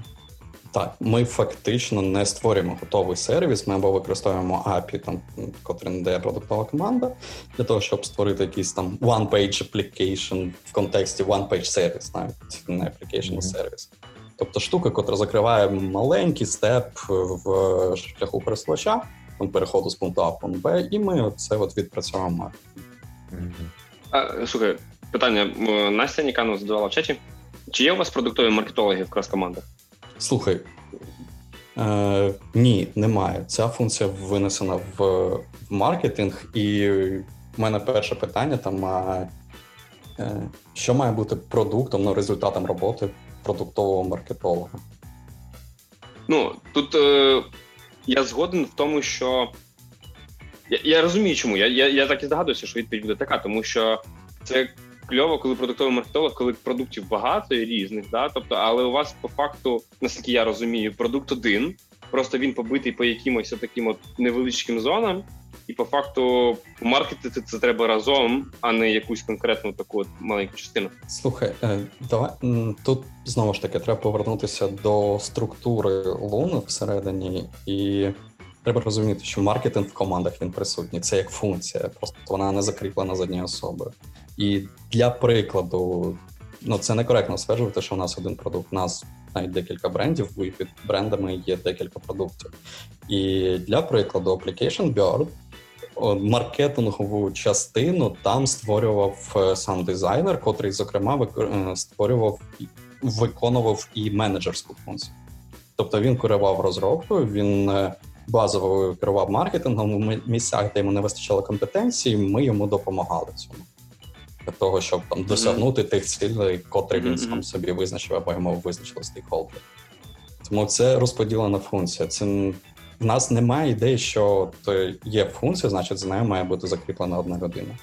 Так, ми фактично не створюємо готовий сервіс. Ми або використовуємо API, там котрий надає продуктова команда, для того, щоб створити якийсь там one-page application в контексті one-page сервіс, навіть не application,
Мгм.
сервіс. Тобто штука, котра закриває маленький степ в шляху користувача, там переходу з пункту А в пункт Б, і ми це от відпрацьовуємо.
А, слухай, питання. Настя Ніканова задавала в чаті. Чи є у вас продуктові маркетологи в крос-командах?
Слухай, е, ні, немає. Ця функція винесена в, в маркетинг, і в мене перше питання там: а, е, що має бути продуктом, ну, результатом роботи продуктового маркетолога?
Ну, тут е, я згоден в тому, що. Я, я розумію, чому. Я, я, я так і здогадуюся, що відповідь буде така, тому що це кльово, коли продуктовий маркетолог, коли продуктів багато і різних, да? тобто, але у вас по факту, наскільки я розумію, продукт один, просто він побитий по якимось таким от невеличким зонам, і по факту маркетити це треба разом, а не якусь конкретну таку от маленьку частину.
Слухай, е, давай тут знову ж таки треба повернутися до структури луни всередині, і треба розуміти, що маркетинг в командах він присутній. Це як функція, просто вона не закріплена з однією особою. І для прикладу, ну це некоректно стверджувати, що у нас один продукт. У нас навіть декілька брендів, і під брендами є декілька продуктів. І для прикладу, Application Bird маркетингову частину там створював е, сам дизайнер, котрий, зокрема, е, створював виконував і менеджерську функцію. Тобто він керував розробкою, він е, базово керував маркетингом. У місцях, де йому не вистачало компетенції, ми йому допомагали цьому. Для того, щоб там досягнути тих цілей, котрі він сам собі визначив або йому визначили стейкхолдери. Тому це розподілена функція. Це в нас немає ідеї, що от є функція, значить за нею має бути закріплена одна людина.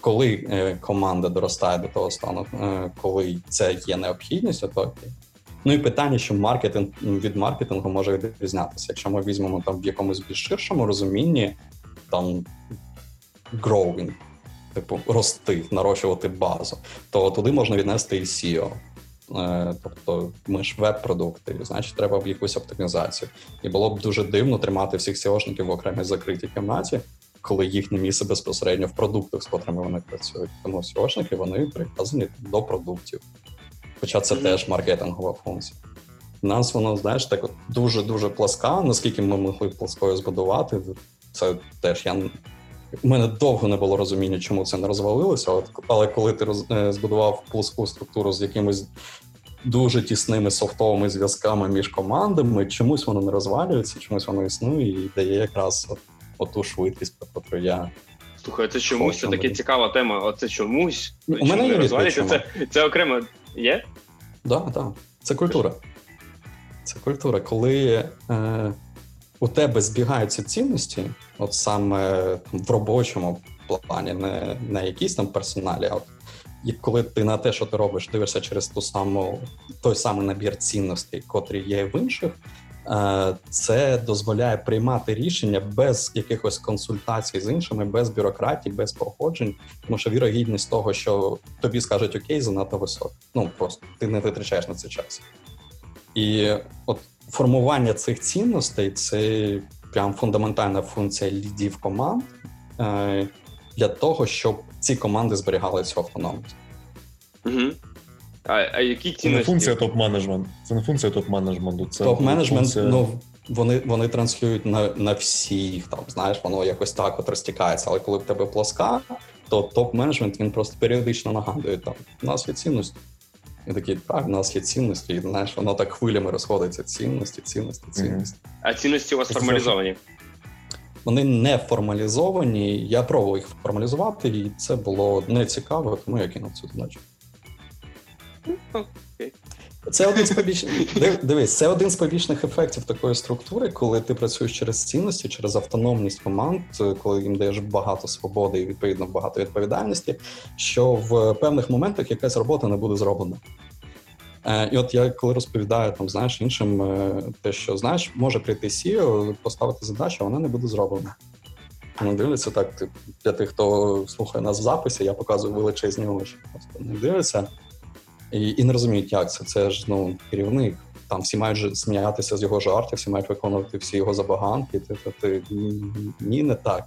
Коли е, команда доростає до того стану, е, коли це є необхідністю, то окей. Ну і питання, що маркетинг від маркетингу може відрізнятися. Якщо ми візьмемо там в якомусь більш ширшому розумінні, там growing, типу рости, нарощувати базу, то туди можна віднести і SEO. Е, Тобто ми ж веб-продукти, значить, треба в якусь оптимізацію. І було б дуже дивно тримати всіх SEOшників в окремій закритій кімнаті, коли їхнє місце безпосередньо в продуктах, з котрими вони працюють. Тому SEOшники вони прив'язані до продуктів. Хоча це
Мгм.
теж маркетингова функція. У нас воно, знаєш, так дуже-дуже пласка. Наскільки ми могли плоскою збудувати, це теж я У мене довго не було розуміння, чому це не розвалилося. От, але коли ти роз, е, збудував плоску структуру з якимись дуже тісними софтовими зв'язками між командами, чомусь воно не розвалюється, чомусь воно існує і дає якраз от, оту швидкість, про яку я.
Слухай, це чомусь це таке цікава тема. Оце чомусь.
У мене є відповідь,
Це, це окремо є?
Так, да, так. Да. Це культура. Це культура, коли е, у тебе збігаються цінності, от саме в робочому плані, не не якісь там персоналі, а і коли ти на те, що ти робиш, дивишся через ту саму той самий набір цінностей, котрі є в інших, е, це дозволяє приймати рішення без якихось консультацій з іншими, без бюрократії, без проходжень, тому що вірогідність того, що тобі скажуть окей, занадто висока. Ну просто ти не витрачаєш на це час. І от формування цих цінностей це прям фундаментальна функція лідів команд е, для того, щоб ці команди зберігали цю автономність.
Угу. А а які
цінності? Це не функція топ-менеджменту. Це не функція топ-менеджменту. Це
топ-менеджмент, функція... ну вони вони транслюють на на всіх, там знаєш, воно якось так от розтікається. Але коли в тебе плоска, то топ-менеджмент він просто періодично нагадує там. У нас є цінності. І такі, так, у нас є цінності, і знаєш, воно так хвилями розходиться. Цінності, цінності, цінності.
Mm-hmm. А цінності у вас формалізовані?
Вони не формалізовані. Я пробував їх формалізувати, і це було не цікаво, тому я кинув цю задачу.
Okay.
Це один з побічних дивись, це один з побічних ефектів такої структури, коли ти працюєш через цінності, через автономність команд, коли їм даєш багато свободи і відповідно багато відповідальності, що в певних моментах якась робота не буде зроблена. Е, і от я коли розповідаю там, знаєш, іншим е, те, що знаєш, може прийти CEO, поставити задачу, вона не буде зроблена. Вони дивляться так. Для тих, хто слухає нас в записі, я показую величезні очі. Просто не дивляться і і не розуміють, як це. Це ж ну керівник. Там всі мають сміятися з його жартів, всі мають виконувати всі його забаганки. Ти, ти, ти ні, не так.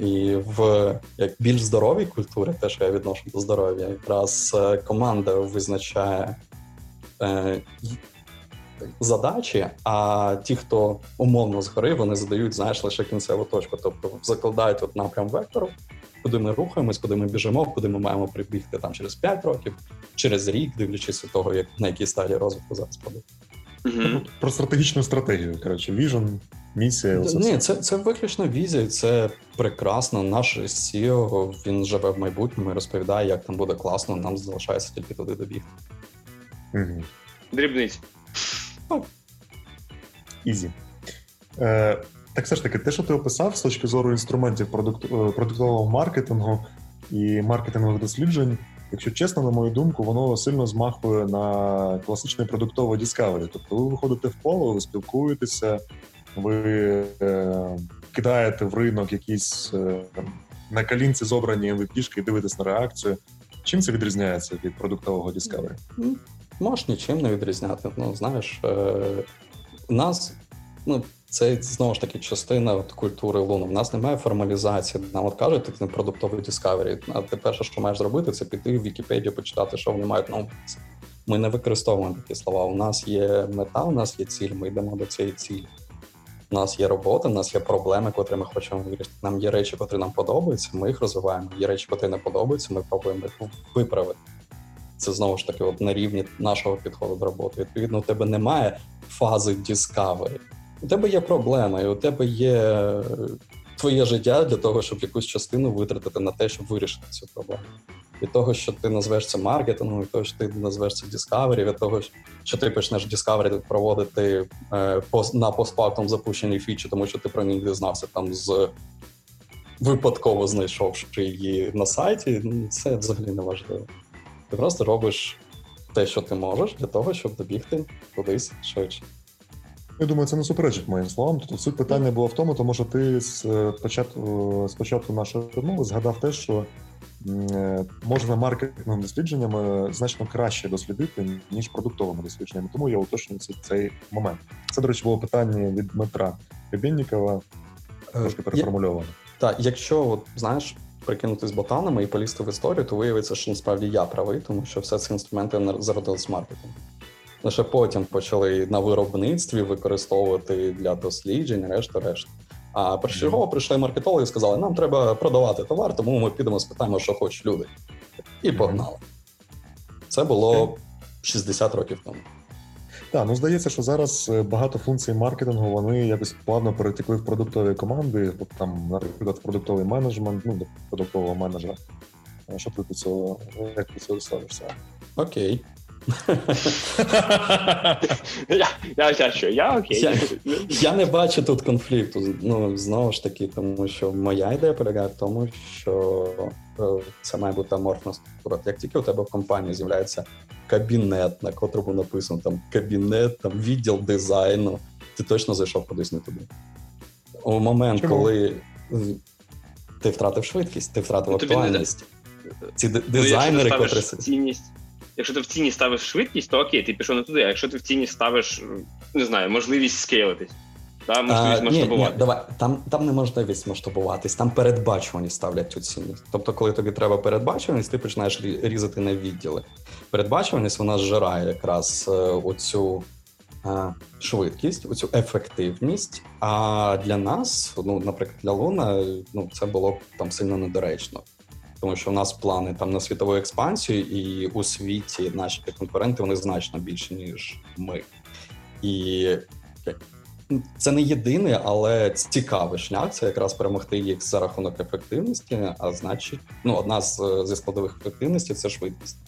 І в як більш здоровій культурі, те, що я відношу до здоров'я, якраз е, команда визначає е, задачі, а ті, хто умовно згори, вони задають знаєш, лише кінцеву точку. Тобто закладають от напрям вектору, куди ми рухаємось, куди ми біжимо, куди ми маємо прибігти там через 5 років, через рік, дивлячись від того, як на якій стадії розвитку зараз продукт.
Угу. Про стратегічну стратегію, коротше, vision, місія.
Оце Ні, це це виключно візія, це прекрасно. Наш CEO, він живе в майбутньому і розповідає, як там буде класно, нам залишається тільки туди добігти.
Угу. Дрібниць.
Easy. Е, Так все ж таки, те, що ти описав з точки зору інструментів продукт, е, продуктового маркетингу і маркетингових досліджень, якщо чесно, на мою думку, воно сильно змахує на класичний продуктовий Discovery. Тобто ви виходите в поле, ви спілкуєтеся, ви е, кидаєте в ринок якісь е, на калінці зобрані MVP-шки і дивитесь на реакцію. Чим це відрізняється від продуктового Discovery?
Можеш нічим не відрізняти. Ну, знаєш, е, нас ну, це знову ж таки частина от, культури луну. У нас немає формалізації. Нам от кажуть, так не продуктовий Discovery, А ти перше, що маєш зробити, це піти в Вікіпедію, почитати, що вони мають на увазі. Ми не використовуємо такі слова. У нас є мета, у нас є ціль, ми йдемо до цієї цілі. У нас є робота, у нас є проблеми, котрі ми хочемо вирішити. Нам є речі, котрі нам подобаються, ми їх розвиваємо. Є речі, котрі не подобаються, ми пробуємо їх виправити. Це знову ж таки от на рівні нашого підходу до роботи. Відповідно, у тебе немає фази discovery. У тебе є проблема, і у тебе є е, твоє життя для того, щоб якусь частину витратити на те, щоб вирішити цю проблему. Від того, що ти назвеш це маркетингом, від того, що ти назвеш це Discovery, від того, що ти почнеш Discovery проводити е, на постфактум запущеній фічі, тому що ти про ній дізнався там з випадково знайшовши її на сайті, ну, це взагалі не важливо. Ти просто робиш те, що ти можеш, для того, щоб добігти кудись швидше.
Я думаю, це не суперечить моїм словам. Тобто суть питання була в тому, тому що ти з е, початку з початку нашої розмови згадав те, що е, можна маркетинговими дослідженнями значно краще дослідити, ніж продуктовими дослідженнями. Тому я уточнюю цей момент. Це, до речі, було питання від Дмитра Рябіннікова, трошки переформульовано.
Так, якщо от, знаєш, прикинути з ботанами і полізти в історію, то виявиться, що насправді я правий, тому що все ці інструменти зародились маркетингу. Лише потім почали на виробництві використовувати для досліджень, решта решта. А першочергово прийшли маркетологи і сказали, нам треба продавати товар, тому ми підемо спитаємо, що хочуть люди. І погнали. Це було 60 років тому.
Так, ну здається, що зараз е, багато функцій маркетингу вони якось плавно перетекли в продуктові команди, тобто там, наприклад, в продуктовий менеджмент, ну до продуктового менеджера. А Що ти до цього як ти цього ставишся?
Окей.
Я, я, я що, я окей.
Я- Я не бачу тут конфлікту. Ну знову ж таки, тому що моя ідея полягає в тому, що е, це має бути аморфна структура. Як тільки у тебе в компанії з'являється кабінет, на котрому написано там кабінет, там відділ дизайну, ти точно зайшов кудись не туди. У момент,
Чому?
коли ти втратив швидкість, ти втратив
Ну,
актуальність. Ці
Ну,
дизайнери, котрі
цінність. Якщо ти в ціні ставиш швидкість, то окей, ти пішов не туди. А якщо ти в ціні ставиш, не знаю, можливість скейлитись, да, можливість
А, ні, ні,
масштабувати.
давай там, там не можливість масштабуватись, там передбачуваність ставлять цю цінність. Тобто, коли тобі треба передбачуваність, ти починаєш різати на відділи. Передбачуваність вона зжирає якраз е, оцю е, швидкість, оцю ефективність. А для нас, ну, наприклад, для Луна, ну це було б там сильно недоречно. Тому що у нас плани там на світову експансію, і у світі наші конкуренти вони значно більші, ніж ми. І це не єдиний, але цікавий шлях. Це якраз перемогти їх за рахунок ефективності. А значить, ну одна з зі складових ефективності це швидкість.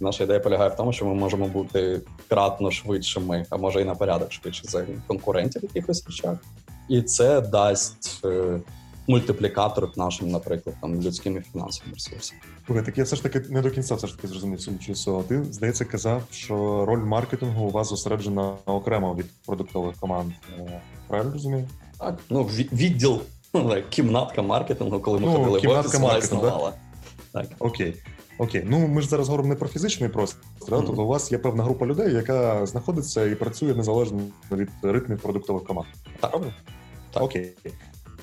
Наша ідея полягає в тому, що ми можемо бути кратно швидшими, а може і на порядок швидше за конкурентів в якихось речах. І це дасть е, мультиплікатор нашим, наприклад, там людським і фінансовим ресурсам.
Слухай, так я все ж таки не до кінця все ж таки зрозумів цю часу. Ти, здається, казав, що роль маркетингу у вас зосереджена окремо від продуктових команд. Е, Правильно розумію?
Так, ну відділ ну, кімнатка маркетингу, коли ми
Ну,
ходили в офіс, вона існувала. Так.
Окей. Окей, ну ми ж зараз говоримо не про фізичний простір, да?
Мгм.
тобто у вас є певна група людей, яка знаходиться і працює незалежно від ритмів продуктових команд.
Так.
Правильно?
Так.
Окей.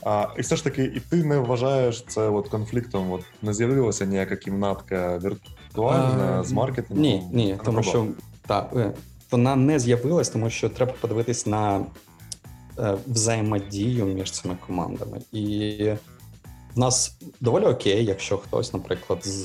А, і все ж таки, і ти не вважаєш це от конфліктом? От не з'явилася ніяка кімнатка віртуальна
А,
з маркетингом?
Ні, ні, тому що так, е, вона не з'явилась, тому що треба подивитись на е, взаємодію між цими командами. І в нас доволі окей, якщо хтось, наприклад, з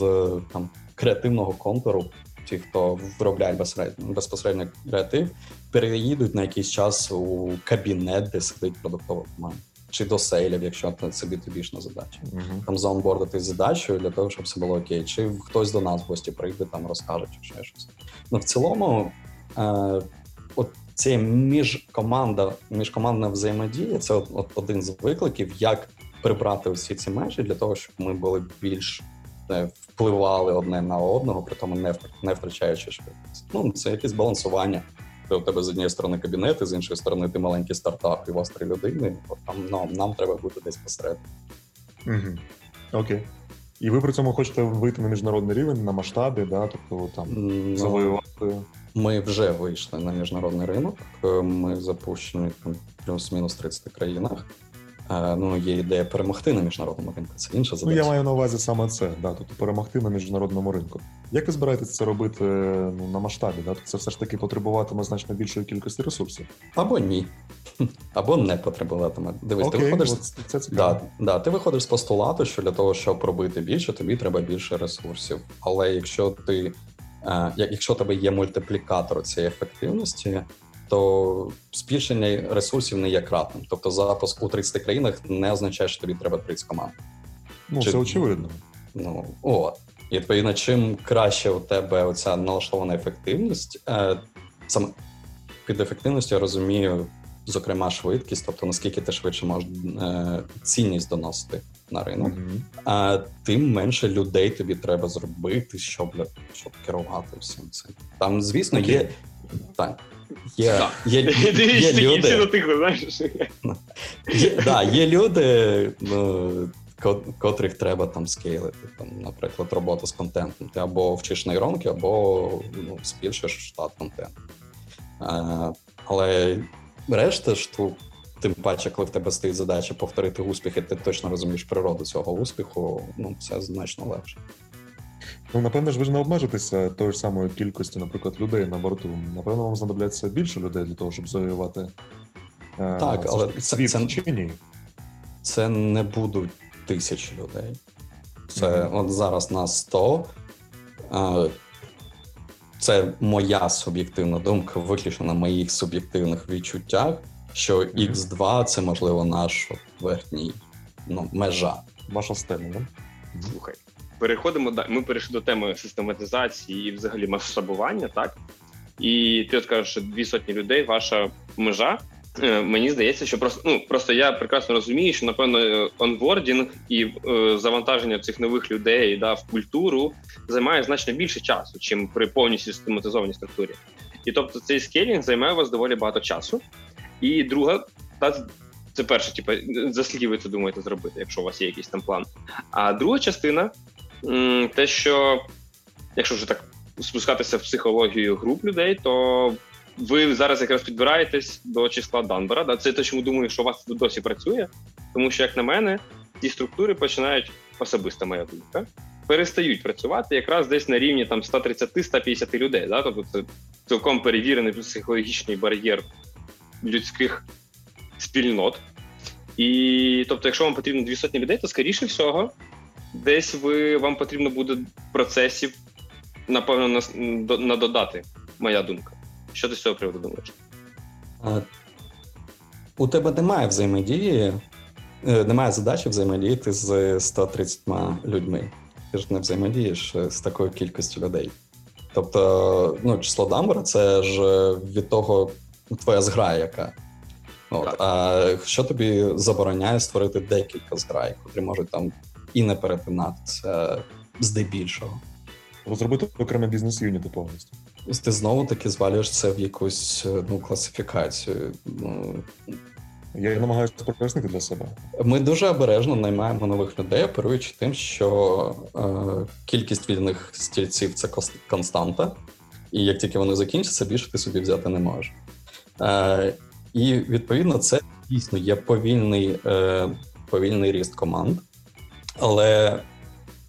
там креативного контуру, ті, хто виробляє безпосередньо, безпосередньо креатив, переїдуть на якийсь час у кабінет, де сидить продуктова команда. Чи до сейлів, якщо це B2B-шна задача. Там заонбордити з задачею для того, щоб все було окей. Чи хтось до нас в гості прийде, там розкаже, чи ще щось. Ну, в цілому, е, от це міжкоманда, міжкомандна взаємодія це от, от один з викликів, як прибрати усі ці межі для того, щоб ми були більш е, впливали одне на одного, при тому не, не втрачаючи швидкість. Ну, це якесь балансування. Де у тебе з однієї сторони кабінети, з іншої сторони ти маленький стартап, і у вас три людини. Там нам, нам треба бути десь посеред.
Угу. Окей. І ви при цьому хочете вийти на міжнародний рівень, на масштаби, да? тобто там
Ну,
завоювати.
Ми вже вийшли на міжнародний ринок. Е, Ми запущені там плюс-мінус 30 країнах. Ну, є ідея перемогти на міжнародному ринку. Це інша
Ну, я маю на увазі саме це, да, тобто перемогти на міжнародному ринку. Як ви збираєтесь це робити ну, на масштабі? Да? Тобто це все ж таки потребуватиме значно більшої кількості ресурсів.
Або ні. [LAUGHS] Або не потребуватиме. Дивись, ти
Окей,
виходиш.
от це цікаво.
Да, да, ти виходиш з постулату, що для того, щоб робити більше, тобі треба більше ресурсів. Але якщо ти е, якщо тебе є мультиплікатор цієї ефективності, то збільшення ресурсів не є кратним. Тобто запуск у 30 країнах не означає, що тобі треба 30 команд.
Ну,
Чи-
це очевидно.
Ну от. І відповідно, чим краще у тебе оця налаштована ефективність, е, саме під ефективністю я розумію, зокрема, швидкість, тобто наскільки ти швидше можеш е, цінність доносити на ринок,
Мгм.
а тим менше людей тобі треба зробити, щоб, щоб керувати всім цим. Там, звісно,
Окей.
є. Так. Є, є, є,
всі
люди,
затихли, знаєш.
Є, да, є люди, ну, котрих треба там скейлити. Там, наприклад, робота з контентом. Ти або вчиш нейронки, або ну, збільшуєш штат контенту. Е, але решта штук, тим паче, коли в тебе стоїть задача повторити успіх, і ти точно розумієш природу цього успіху, ну це значно легше.
Ну, напевно ж, ви ж не обмежитеся тою ж самою кількістю, наприклад, людей на борту. Напевно, вам знадобляться більше людей для того, щоб завоювати е,
Так,
ж
але це-
світ
це-
чи ні?
це не будуть тисячі людей. Це mm-hmm. от зараз нас 100. Це моя суб'єктивна думка, виключно на моїх суб'єктивних відчуттях, що X2 це можливо наш верхній ну, межа.
Ваша стеля, не?
Слухай, переходимо Ми перейшли до теми систематизації і взагалі масштабування, так? І ти от кажеш, що дві сотні людей, ваша межа. Е, мені здається, що просто ну просто я прекрасно розумію, що напевно онбордінг і е, завантаження цих нових людей да, в культуру займає значно більше часу, чим при повністю систематизованій структурі. І тобто цей скейлінг займає у вас доволі багато часу. І друга, та це перше, типу, за скільки ви це думаєте зробити, якщо у вас є якийсь там план. А друга частина те, що якщо вже так спускатися в психологію груп людей, то ви зараз якраз підбираєтесь до числа Данбера. Да? Це те, чому думаю, що у вас досі працює, тому що, як на мене, ці структури починають особиста моя думка, перестають працювати якраз десь на рівні там 130-150 людей. Да? Тобто це цілком перевірений психологічний бар'єр людських спільнот. І тобто, якщо вам потрібно дві сотні людей, то скоріше всього, десь ви вам потрібно буде процесів, напевно, на, на додати, моя думка. Що ти з цього приводу думаєш?
У тебе немає взаємодії, е, немає задачі взаємодіяти з 130 людьми. Ти ж не взаємодієш з такою кількістю людей. Тобто, ну, число Дамбера це ж від того твоя зграя, яка. От. А що тобі забороняє створити декілька зграй, котрі можуть там і не перетинатися здебільшого?
Розробити окремий бізнес-юніти повністю.
Ти знову таки звалюєш це в якусь ну, класифікацію. Ну,
Я намагаюся пояснити для себе.
Ми дуже обережно наймаємо нових людей, оперуючи тим, що е, кількість вільних стільців це константа, і як тільки вони закінчаться, більше ти собі взяти не можеш. Е, І відповідно це дійсно є повільний, е, повільний ріст команд, але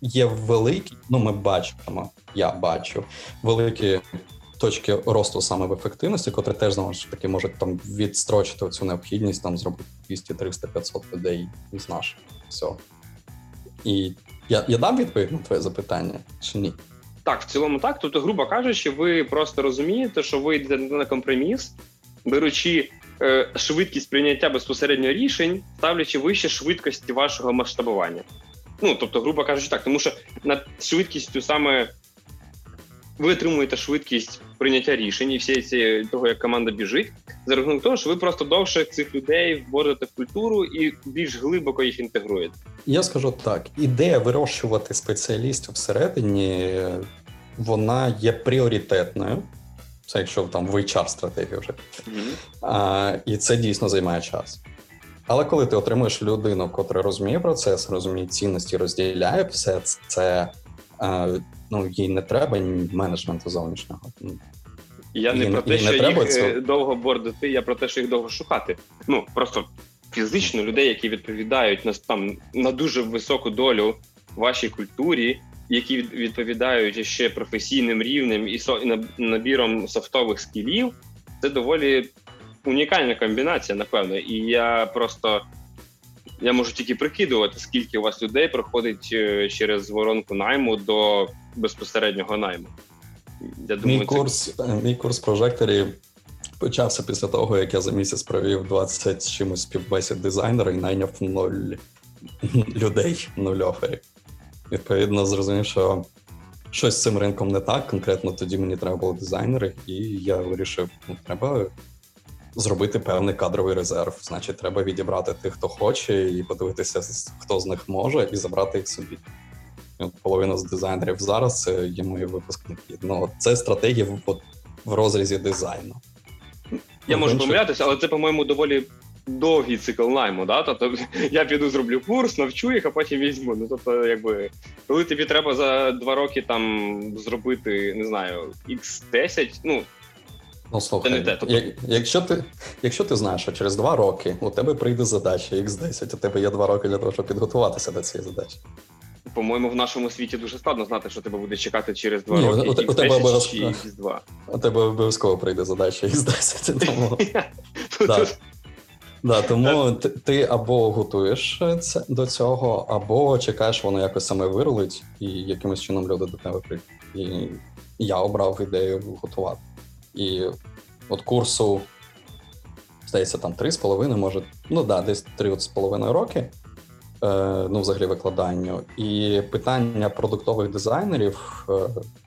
є великі, ну ми бачимо, я бачу великі точки росту саме в ефективності, котрі теж знову ж таки можуть там відстрочити цю необхідність, там зробити 200, 300, 500 людей з наших. Все. І я я дам відповідь на твоє запитання чи ні?
Так, в цілому так. Тобто, грубо кажучи, ви просто розумієте, що ви йдете на компроміс, беручи е, швидкість прийняття безпосередньо рішень, ставлячи вище швидкості вашого масштабування. Ну тобто, грубо кажучи, так, тому що над швидкістю саме ви отримуєте швидкість прийняття рішень і всі ці того, як команда біжить, за рахунок того, що ви просто довше цих людей вводите в культуру і більш глибоко їх інтегруєте.
Я скажу так: ідея вирощувати спеціалістів всередині, вона є пріоритетною. Це якщо там в HR стратегію вже. Mm-hmm. А, І це дійсно займає час. Але коли ти отримуєш людину, котра розуміє процес, розуміє цінності, розділяє все це, ну їй не треба менеджменту зовнішнього.
Я їй, не про те, що не їх це... довго бордити, я про те, що їх довго шукати. Ну просто фізично людей, які відповідають на там на дуже високу долю вашій культурі, які відповідають ще професійним рівнем і набіром софтових скілів, це доволі унікальна комбінація, напевно. І я просто я можу тільки прикидувати, скільки у вас людей проходить е, через воронку найму до безпосереднього найму.
Я думаю, Мій курс мій курс прожекторів почався після того, як я за місяць провів 20 чимось співбесід дизайнера і найняв ноль людей, нуль оферів. Відповідно, зрозумів, що щось з цим ринком не так. Конкретно тоді мені треба були дизайнери, і я вирішив, ну треба зробити певний кадровий резерв. Значить, треба відібрати тих, хто хоче, і подивитися, хто з них може, і забрати їх собі. От Половина з дизайнерів зараз це є мої випускники. Ну, це стратегія в, в розрізі дизайну.
Я можу помилятися, але це, по-моєму, доволі довгий цикл найму. Да? Тобто я піду зроблю курс, навчу їх, а потім візьму. Ну тобто, якби коли тобі треба за два роки там зробити, не знаю, X10, ну
Ну, слухай, те, тобто... якщо ти якщо ти знаєш, що через два роки у тебе прийде задача X10, у тебе є два роки для того, щоб підготуватися до цієї задачі.
По-моєму, в нашому світі дуже складно знати, що тебе буде чекати через два Ні, роки. У, X10 у тебе обов'язково
X2. У тебе обов'язково прийде задача X10. [LAUGHS] Тому... Да, тому ти, ти або готуєш це до цього, або чекаєш, воно якось саме вирулить, і якимось чином люди до тебе прийдуть. І я обрав ідею готувати. І от курсу, здається, там 3,5, може, ну да, десь 3,5 роки. Е, ну, взагалі, викладанню. І питання продуктових дизайнерів, е,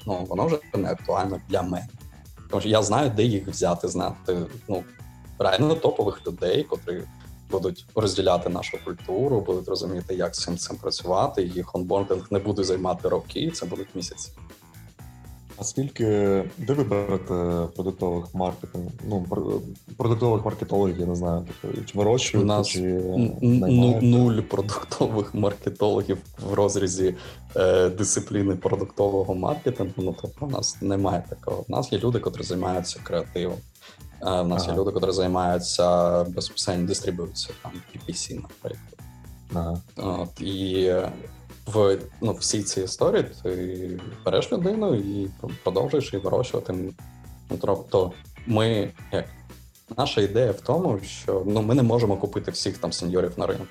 ну, воно вже не актуально для мене. Тому що я знаю, де їх взяти, знати ну, реально топових людей, котрі будуть розділяти нашу культуру, будуть розуміти, як з цим цим працювати. Їх онбординг не буде займати роки, це будуть місяці.
А скільки де ви берете продуктових маркетинг, ну продуктових маркетологів, я не знаю, тобто чи вирощуєте,
У нас
чи
ну, нуль продуктових маркетологів в розрізі е, дисципліни продуктового маркетингу. Ну тобто у нас немає такого. У нас є люди, котрі займаються креативом. Е, у нас ага. є люди, котрі займаються безпосередньо дистрибуцією, там PPC, наприклад. Ага. От, І в ну, всій цій історії ти береш людину і продовжуєш її вирощувати. Ну, Тобто, ми як наша ідея в тому, що ну ми не можемо купити всіх там сеньорів на ринку.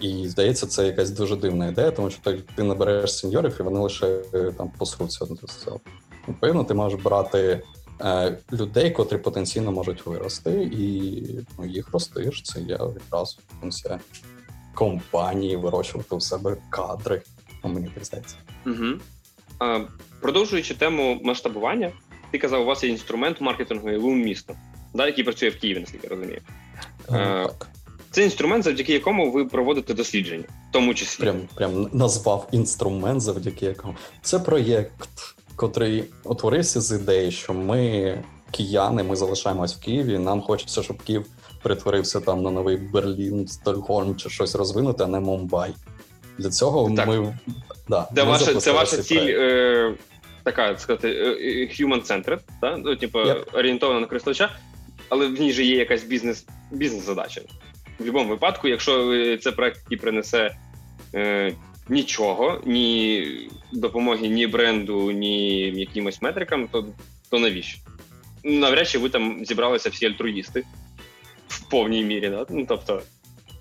І здається, це якась дуже дивна ідея, тому що ти, ти набереш сеньорів, і вони лише там посруться до цього. Відповідно, ти можеш брати е, людей, котрі потенційно можуть вирости, і ну, їх ростиш. Це є якраз функція компанії вирощувати у себе кадри. Ну, мені здається.
Угу. А, Продовжуючи тему масштабування, ти казав, у вас є інструмент маркетингу Лун місто, да, який працює в Києві, наскільки я розумію.
А, так.
Це інструмент, завдяки якому ви проводите дослідження, в тому числі.
Прям прям назвав інструмент, завдяки якому. Це проєкт, котрий утворився з ідеї, що ми, кияни, ми залишаємось в Києві. Нам хочеться, щоб Київ перетворився там на новий Берлін, Стокгольм чи щось розвинути, а не Мумбай. Для цього так. ми да,
це, ми ваша, це ваша ціль е, така сказати, е, е, human-centered, да? ну, типу, yep. орієнтована на користувача, але в ній же є якась бізнес бізнес задача. В будь-якому випадку, якщо це проект, який принесе е, нічого, ні допомоги, ні бренду, ні якимось метрикам, то то навіщо? Навряд чи ви там зібралися всі альтруїсти в повній мірі. Да? Ну, тобто,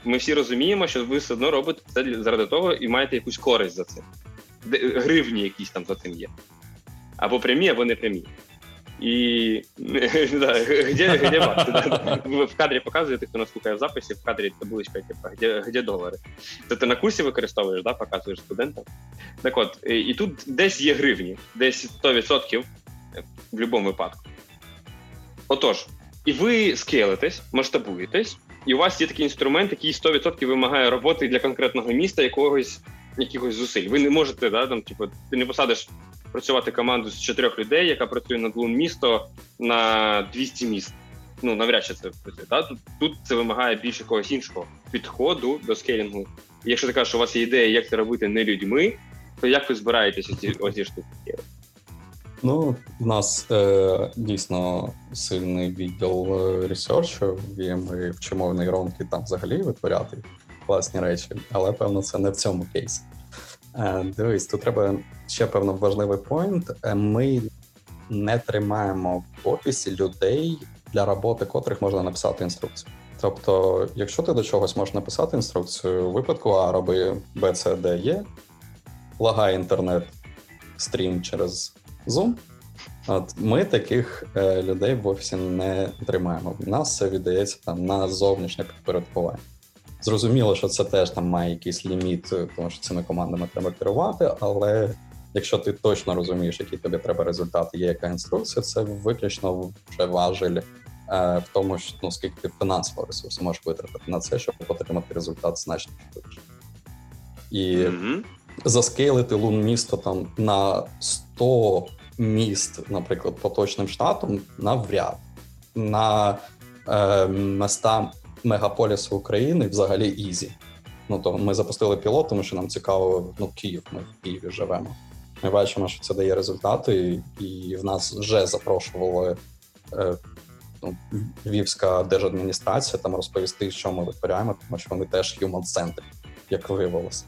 ми всі розуміємо, що ви все одно робите це заради того і маєте якусь користь за це. Гривні якісь там за цим є. Або прямі, або не прямі. І [LAUGHS] да, где, где бакси? В кадрі показуєте, хто нас слухає в записі, в кадрі табличка, типу, де, де долари. Це ти на курсі використовуєш, показуєш студентам. Так от, і тут десь є гривні, десь 100% в будь-якому випадку. Отож, і ви скейлитесь, масштабуєтесь, і у вас є такий інструмент, який 100% вимагає роботи для конкретного міста, якогось якихось зусиль. Ви не можете, да, там, типу, ти не посадиш працювати команду з чотирьох людей, яка працює над двом місто на 200 міст. Ну, навряд чи це працює. Да? Тут тут це вимагає більше якогось іншого підходу до скейлінгу. І якщо ти кажеш, що у вас є ідея, як це робити не людьми, то як ви збираєтеся ці ці штуки?
Ну, в нас е, дійсно сильний відділ е, ресерчу, і ми вчимо нейронки там взагалі витворяти класні речі, але певно, це не в цьому кейсі. Е, Дивись, тут треба ще певно важливий поінт. Е, ми не тримаємо в офісі людей для роботи, котрих можна написати інструкцію. Тобто, якщо ти до чогось можеш написати інструкцію, у випадку А роби Б, С, Д, Є, лагає інтернет стрім через Zoom. От Ми таких е, людей в офісі не тримаємо. У нас це віддається там на зовнішнє підпорядкування. Зрозуміло, що це теж там має якийсь ліміт, тому що цими командами треба керувати, але якщо ти точно розумієш, який тобі треба результат, є яка інструкція, це виключно вже важель е, в тому, що ну скільки ти фінансового ресурсу можеш витратити на це, щоб отримати результат значно швидше. І mm-hmm. заскейлити ЛУН Місто там на 100 міст, наприклад, поточним штатом навряд на е, міста мегаполісу України взагалі easy. Ну то ми запустили пілот, тому що нам цікаво, ну Київ. Ми в Києві живемо. Ми бачимо, що це дає результати, і в нас вже запрошували е, ну, Львівська держадміністрація там розповісти, що ми витворяємо, тому що вони теж human centered як виявилося.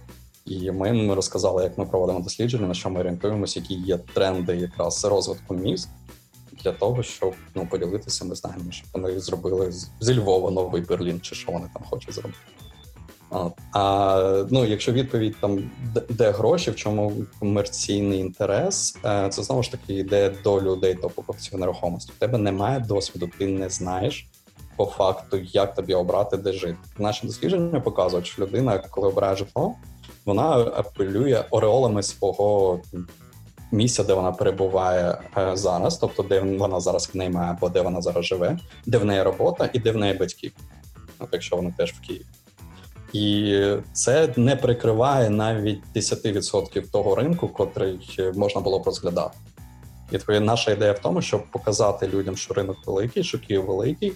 І ми їм розказали, як ми проводимо дослідження, на що ми орієнтуємося, які є тренди якраз розвитку міст, для того, щоб ну поділитися. Ми знаємо, що вони зробили зі Львова новий Берлін, чи що вони там хочуть зробити. А ну, якщо відповідь там де гроші, в чому комерційний інтерес, е, це знову ж таки йде до людей до покупців нерухомості. У тебе немає досвіду, ти не знаєш по факту, як тобі обрати, де жити. Наші дослідження показують, що людина, коли обирає житло, вона апелює ореолами свого місця, де вона перебуває е, зараз, тобто де вона зараз в неї має, або де вона зараз живе, де в неї робота і де в неї батьки, якщо вони теж в Києві. І це не прикриває навіть 10% того ринку, котрий можна було б розглядати. І твоя наша ідея в тому, щоб показати людям, що ринок великий, що Київ великий,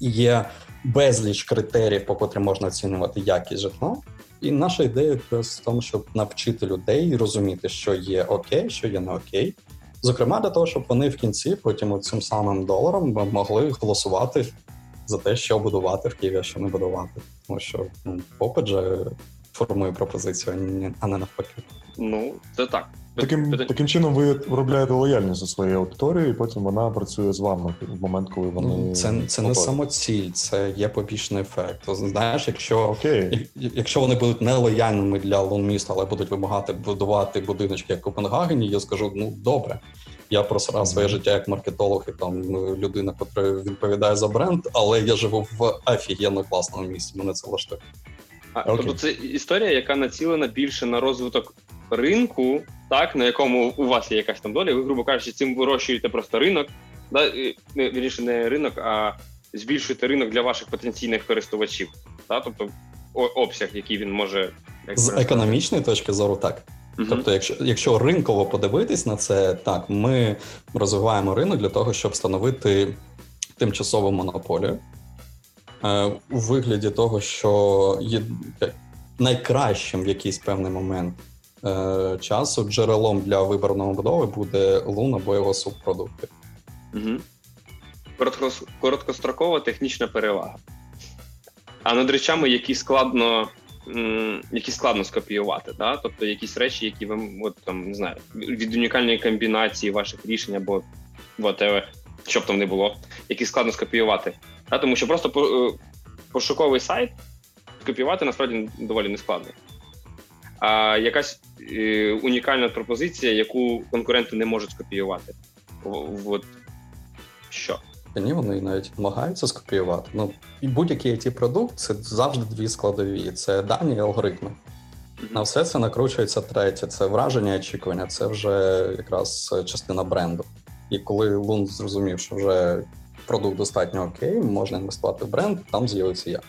і є безліч критеріїв, по котрим можна оцінювати якість житла. І наша ідея якраз в тому, щоб навчити людей розуміти, що є окей, що є не окей. Зокрема, для того, щоб вони в кінці потім цим самим доларом могли голосувати за те, що будувати в Києві, а що не будувати. Тому що ну, попит же формує пропозицію, а не навпаки.
Ну, це так.
Таким таким чином ви виробляєте лояльність у своїй аудиторії, і потім вона працює з вами в момент, коли вони
ну, це це не самоціль, це є побічний ефект. Знаєш, якщо
okay.
якщо вони будуть нелояльними для лун міста, але будуть вимагати будувати будиночки як в Копенгагені, я скажу: ну добре. Я просрав своє життя як маркетолог і там ну, людина, яка відповідає за бренд, але я живу в офігенно класному місці. Мене це влаштує.
А, okay. Тобто це історія, яка націлена більше на розвиток ринку, так на якому у вас є якась там доля. Ви, грубо кажучи, цим вирощуєте просто ринок, да вірніше не ринок, а збільшуєте ринок для ваших потенційних користувачів. Да? Тобто обсяг, який він може
як з економічної точки зору, так. Uh-huh. Тобто, якщо якщо ринково подивитись на це, так ми розвиваємо ринок для того, щоб встановити тимчасову монополію у вигляді того, що є найкращим в якийсь певний момент е, часу джерелом для виборної будови буде лун або його субпродукти.
Угу. Короткос, короткострокова технічна перевага. А над речами, які складно які складно скопіювати, да? тобто якісь речі, які ви от, там, не знаю, від унікальної комбінації ваших рішень або whatever, що б там не було, які складно скопіювати. Да? Тому що просто е, пошуковий сайт скопіювати насправді доволі нескладно. А якась е, унікальна пропозиція, яку конкуренти не можуть скопіювати. От що?
Ні, вони навіть намагаються скопіювати. Ну і будь-який it продукт це завжди дві складові: це дані і алгоритми. На все це накручується третє. Це враження і очікування. Це вже якраз частина бренду. І коли Лун зрозумів, що вже продукт достатньо окей, можна інвестувати в бренд, там з'явиться я.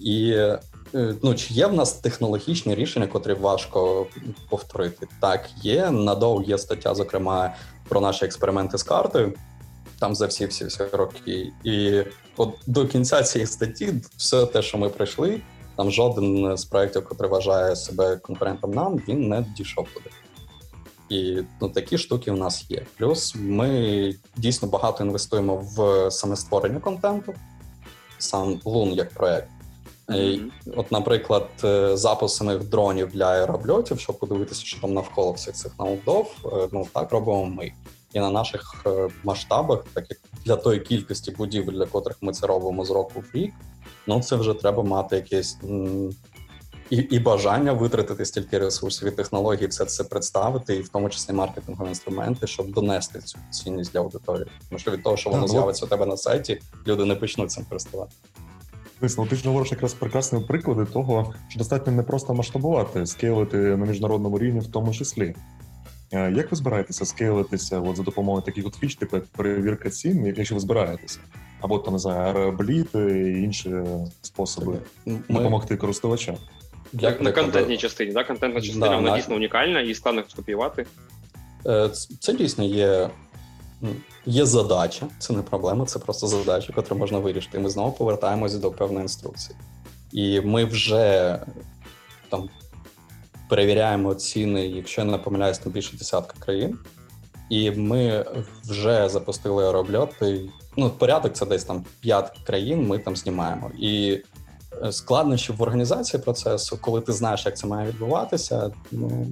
І е, ну, чи є в нас технологічні рішення, котрі важко повторити? Так, є. Надов є стаття, зокрема, про наші експерименти з картою там за всі всі всі роки. І от до кінця цієї статті, все те, що ми пройшли, там жоден з проєктів, який вважає себе конкурентом нам, він не дійшов туди. І ну, такі штуки в нас є. Плюс ми дійсно багато інвестуємо в саме створення контенту, сам Лун як проект. Mm-hmm. От, наприклад, е, запуск самих дронів для аеробльотів, щоб подивитися, що там навколо всіх цих наудов, е, ну так робимо ми і на наших е, масштабах, так як для тої кількості будівель, для котрих ми це робимо з року в рік, ну це вже треба мати якесь і і бажання витратити стільки ресурсів і технологій, все це представити, і в тому числі маркетингові інструменти, щоб донести цю цінність для аудиторії. Тому що від того, що воно ну, з'явиться у тебе на сайті, люди не почнуть цим користувати.
Ну, ти ж говориш якраз прекрасні приклади того, що достатньо не просто масштабувати, скейлити на міжнародному рівні, в тому числі. Е, як ви збираєтеся скейлитися от за допомогою таких от фіч, типу перевірка цін, якщо ви збираєтеся? Або там не знаю, і інші способи Ми... допомогти користувачам?
Як на контентній частині, да? контентна частина да, вона на... дійсно унікальна і складно скопіювати.
Е, це дійсно є є задача, це не проблема, це просто задача, яку можна вирішити. І Ми знову повертаємося до певної інструкції. І ми вже там перевіряємо ціни, якщо я не помиляюсь, на більше десятка країн. І ми вже запустили аеробльоти. Ну, порядок це десь там 5 країн. Ми там знімаємо. І е, складнощі в організації процесу, коли ти знаєш, як це має відбуватися, ну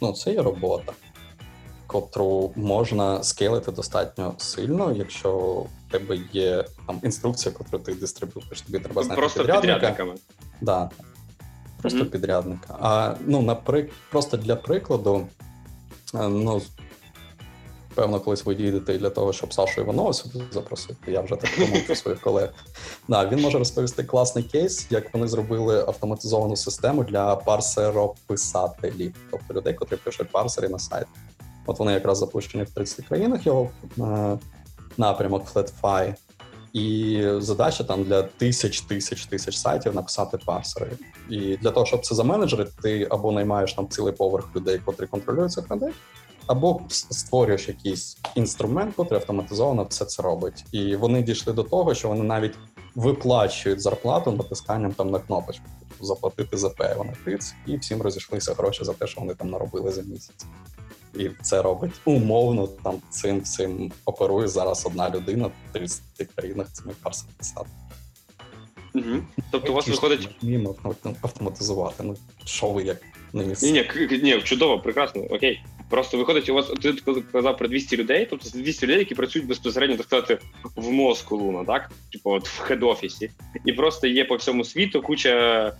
ну це є робота. котру можна скейлити достатньо сильно, якщо в тебе є там інструкція, яку ти дистриб'ютиш, тобі треба знати
Просто
підрядника.
підрядниками.
Да. Просто
Мгм.
підрядника. А ну, наприк... просто для прикладу, е, ну, певно, колись ви їдете для того, щоб Сашу Іванова сюди запросити. Я вже так думав про своїх колег. Да, він може розповісти класний кейс, як вони зробили автоматизовану систему для парсерописателів, тобто людей, котрі пишуть парсери на сайт. От вони якраз запущені в 30 країнах його е, напрямок FlatFi. І задача там для тисяч тисяч тисяч сайтів написати парсери. І для того, щоб це заменеджерити, ти або наймаєш там цілий поверх людей, котрі контролюють цих людей, або створюєш якийсь інструмент, котрий автоматизовано все це робить. І вони дійшли до того, що вони навіть виплачують зарплату натисканням там на кнопочку. Типу, Заплатити за П, вони тиць, і всім розійшлися гроші за те, що вони там наробили за місяць. І це робить умовно там цим цим оперує зараз одна людина в 30 країнах цими парсами писати.
Угу. Тобто у вас виходить.
вміємо автоматизувати. Ну що ви як на місці?
Ні, ні, ні, чудово, прекрасно, окей. Просто виходить, у вас ти казав про 200 людей, тобто це 200 людей, які працюють безпосередньо, так сказати, в мозку луна, так? Типу, от в хед-офісі. І просто є по всьому світу куча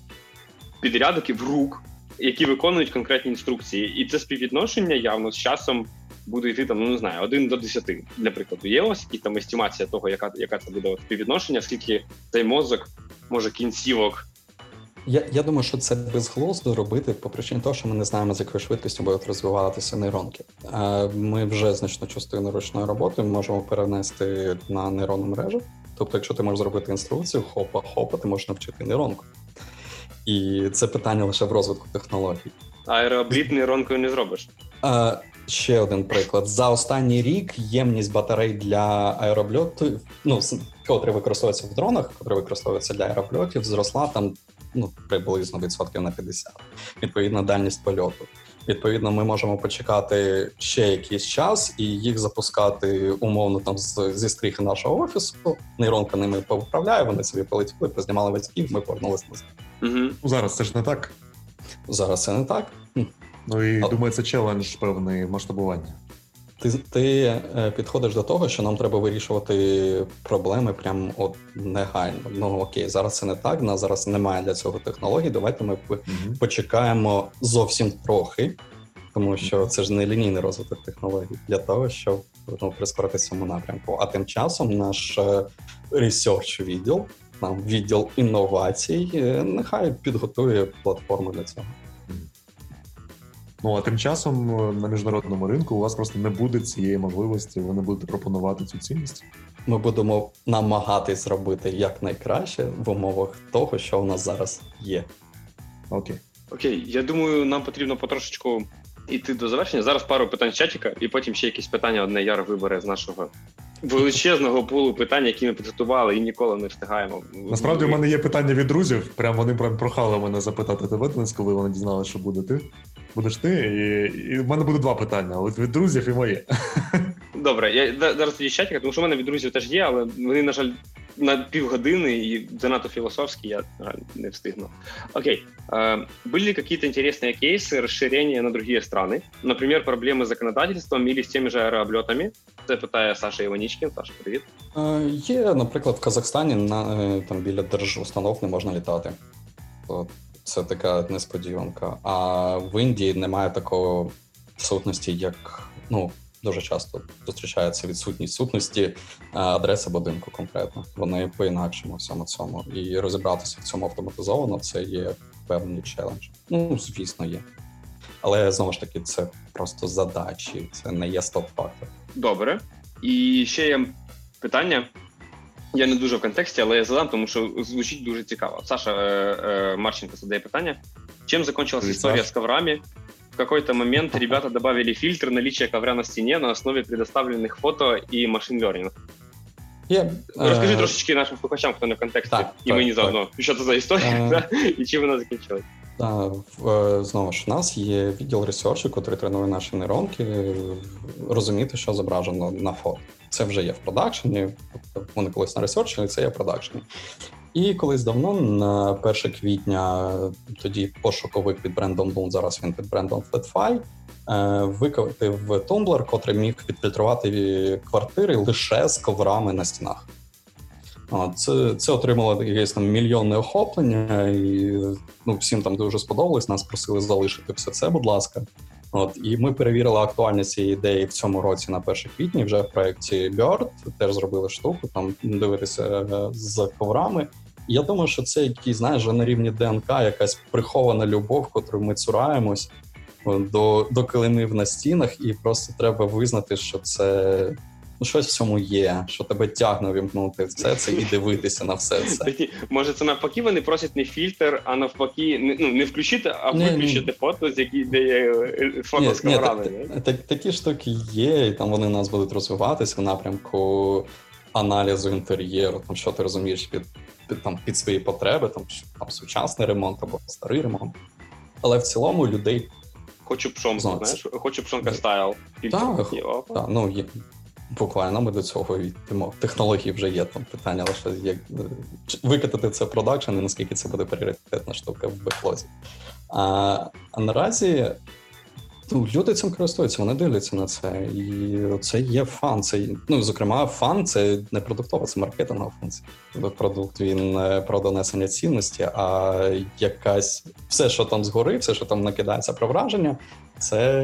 підрядників рук, які виконують конкретні інструкції. І це співвідношення явно з часом буде йти там, ну не знаю, 1 до 10, для прикладу. Є у вас якісь там естимація того, яка, яка це буде співвідношення, скільки цей мозок може кінцівок
Я, я думаю, що це безглуздо робити по причині того, що ми не знаємо, з якою швидкістю будуть розвиватися нейронки. Ми вже значну частину ручної роботи можемо перенести на нейронну мережу. Тобто, якщо ти можеш зробити інструкцію, хопа, хопа, ти можеш навчити нейронку. І це питання лише в розвитку технологій.
аеробліт нейронкою не зробиш.
Е, ще один приклад. За останній рік ємність батарей для аеробльоту, ну, котрі використовуються в дронах, котрі використовуються для аеробльотів, зросла там ну, приблизно відсотків на 50. Відповідно, дальність польоту. Відповідно, ми можемо почекати ще якийсь час і їх запускати умовно там з, зі стріхи нашого офісу. Нейронка ними поуправляє, вони собі полетіли, познімали весь ків, ми повернулися назад.
Угу.
Зараз це ж не так.
Зараз це не так.
Ну і
А-
думаю, це челендж певний масштабування.
Ти, ти е, підходиш до того, що нам треба вирішувати проблеми прямо от негайно. Ну окей, зараз це не так. У нас зараз немає для цього технологій. Давайте ми
Угу.
почекаємо зовсім трохи, тому що це ж не лінійний розвиток технологій для того, щоб ну, прискорити цьому напрямку. А тим часом наш research відділ, нам відділ інновацій, е, нехай підготує платформу для цього.
Ну а тим часом е, на міжнародному ринку у вас просто не буде цієї можливості, ви не будете пропонувати цю цінність.
Ми будемо намагатись робити якнайкраще в умовах того, що у нас зараз є.
Окей.
Окей, я думаю, нам потрібно потрошечку йти до завершення. Зараз пару питань з чатіка, і потім ще якісь питання одне Яр вибере з нашого величезного пулу питань, які ми підготували і ніколи не встигаємо.
Насправді, у мене є питання від друзів. Прям вони прям прохали мене запитати тебе, Денис, коли вони дізналися, що буде ти. Будеш ти, і, і в мене буде два питання: от від друзів і моє
Добре, я да- зараз тоді з чатіка, тому що в мене від друзів теж є, але вони, на жаль, на півгодини і занадто философские, я на жаль, не встигну. Окей. Э, Были ли какие-то интересные кейсы расширения на другие страны? Например, проблемы с законодательством или с теми же аэрооблетами? Це питає Саша Іванічкін. Саша, привіт.
Е, Є, наприклад, в Казахстані на е, там біля держустанов не можна літати. От, Це така несподіванка. А в Індії немає такого сутності, як ну дуже часто зустрічається відсутність сутності е, адреси будинку конкретно. Вони по-інакшому всьому цьому. І розібратися в цьому автоматизовано це є певний челендж. Ну, звісно, є. Але знову ж таки, це просто задачі, це не є стоп-фактор.
Добре. І ще є питання. Я не дуже в контексті, але я задам, тому що звучить дуже цікаво. Саша э, э, Марченко задає питання. Чем закончилась
Привет,
история
Саш.
с коврами? В какой-то момент ребята добавили фильтр наличия ковря на стене на основе предоставленных фото и машин learning.
Є,
Розкажи
е,
трошечки нашим слухачам, хто в контексті,
так,
і
так,
мені
так.
заодно, що це за історія,
Е.
да? і чим вона закінчилась.
Е, знову ж, у нас є відділ ресерчу, який тренує наші нейронки е, розуміти, що зображено на фото. Це вже є в продакшені, вони колись на ресерчі, це є в продакшені. І колись давно, на 1 квітня, тоді пошуковик під брендом Loon, зараз він під брендом FlatFi, викотив Tumblr, котрий міг відфільтрувати квартири лише з коврами на стінах. Це це отримало якесь там мільйонне охоплення, і ну, всім там дуже сподобалось. Нас просили залишити все це, будь ласка. От і ми перевірили актуальність цієї ідеї в цьому році на 1 квітні. Вже в проєкті Bird теж зробили штуку, там дивитися е, з коврами. Я думаю, що це який, знаєш, на рівні ДНК, якась прихована любов, котру ми цураємось до до килимів на стінах, і просто треба визнати, що це ну, щось в цьому є, що тебе тягне вімкнути все це і дивитися на все це.
Такі, може, це навпаки, вони просять не фільтр, а навпаки, не ну не включити, а виключити фото, з які де є е, фото з камерами.
Такі штуки є, і там вони нас будуть розвиватися в напрямку аналізу інтер'єру, там що ти розумієш під там під свої потреби, там там сучасний ремонт або старий ремонт. Але в цілому людей.
Хочу пшонку, знаєш, хочу пшонка стайл.
Так, так, ну є. Буквально ми до цього йдемо. Технології вже є там питання, лише як викатати це в production і наскільки це буде пріоритетна штука в беклозі. А, а наразі люди цим користуються, вони дивляться на це. І це є fun. Це ну зокрема, fun це не продуктова, це маркетингова функція. Тобто продукт він про донесення цінності, а якась все, що там згори, все, що там накидається про враження, це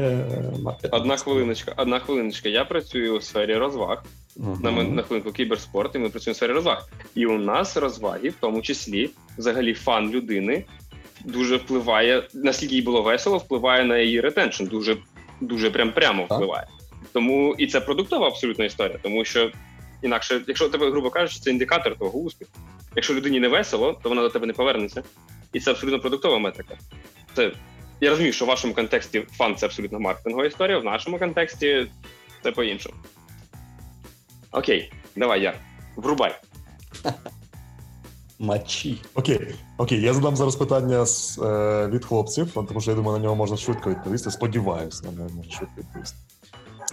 маркетинг.
Одна хвилиночка, одна хвилиночка. Я працюю у сфері розваг. Uh-huh. На на хвилинку кіберспорт, і ми працюємо в сфері розваг. І у нас розваги, в тому числі, взагалі, fun людини дуже впливає, наскільки їй було весело, впливає на її retention, дуже дуже прям прямо впливає. Тому і це продуктова абсолютна історія, тому що інакше, якщо тебе, грубо кажучи, це індикатор того успіху. Якщо людині не весело, то вона до тебе не повернеться. І це абсолютно продуктова метрика. Це я розумію, що в вашому контексті фан це абсолютно маркетингова історія, в нашому контексті це по-іншому. Окей, давай я. Врубай. [LAUGHS]
Мачі.
Окей, окей, я задам зараз питання з, е, від хлопців, тому що я думаю, на нього можна швидко відповісти. Сподіваюсь, на нього можна швидко відповісти.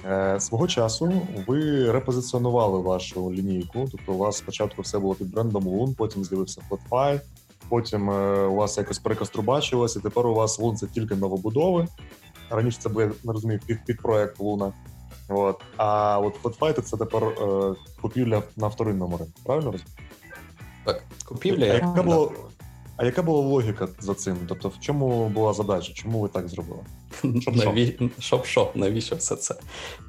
Е, Свого часу ви репозиціонували вашу лінійку, тобто у вас спочатку все було під брендом Loon, потім з'явився Flatfy, потім е, у вас якось перекострубачилось, і тепер у вас Loon — це тільки новобудови. Раніше це був, я не розумію, під, під проект Луна. От. А от Flatfy — це тепер е, купівля на вторинному ринку, правильно розумію?
Так, купівля.
А яка була а яка була логіка за цим? Тобто, в чому була задача? Чому ви так зробили?
Щоб Наві... Що? Навіщо все це?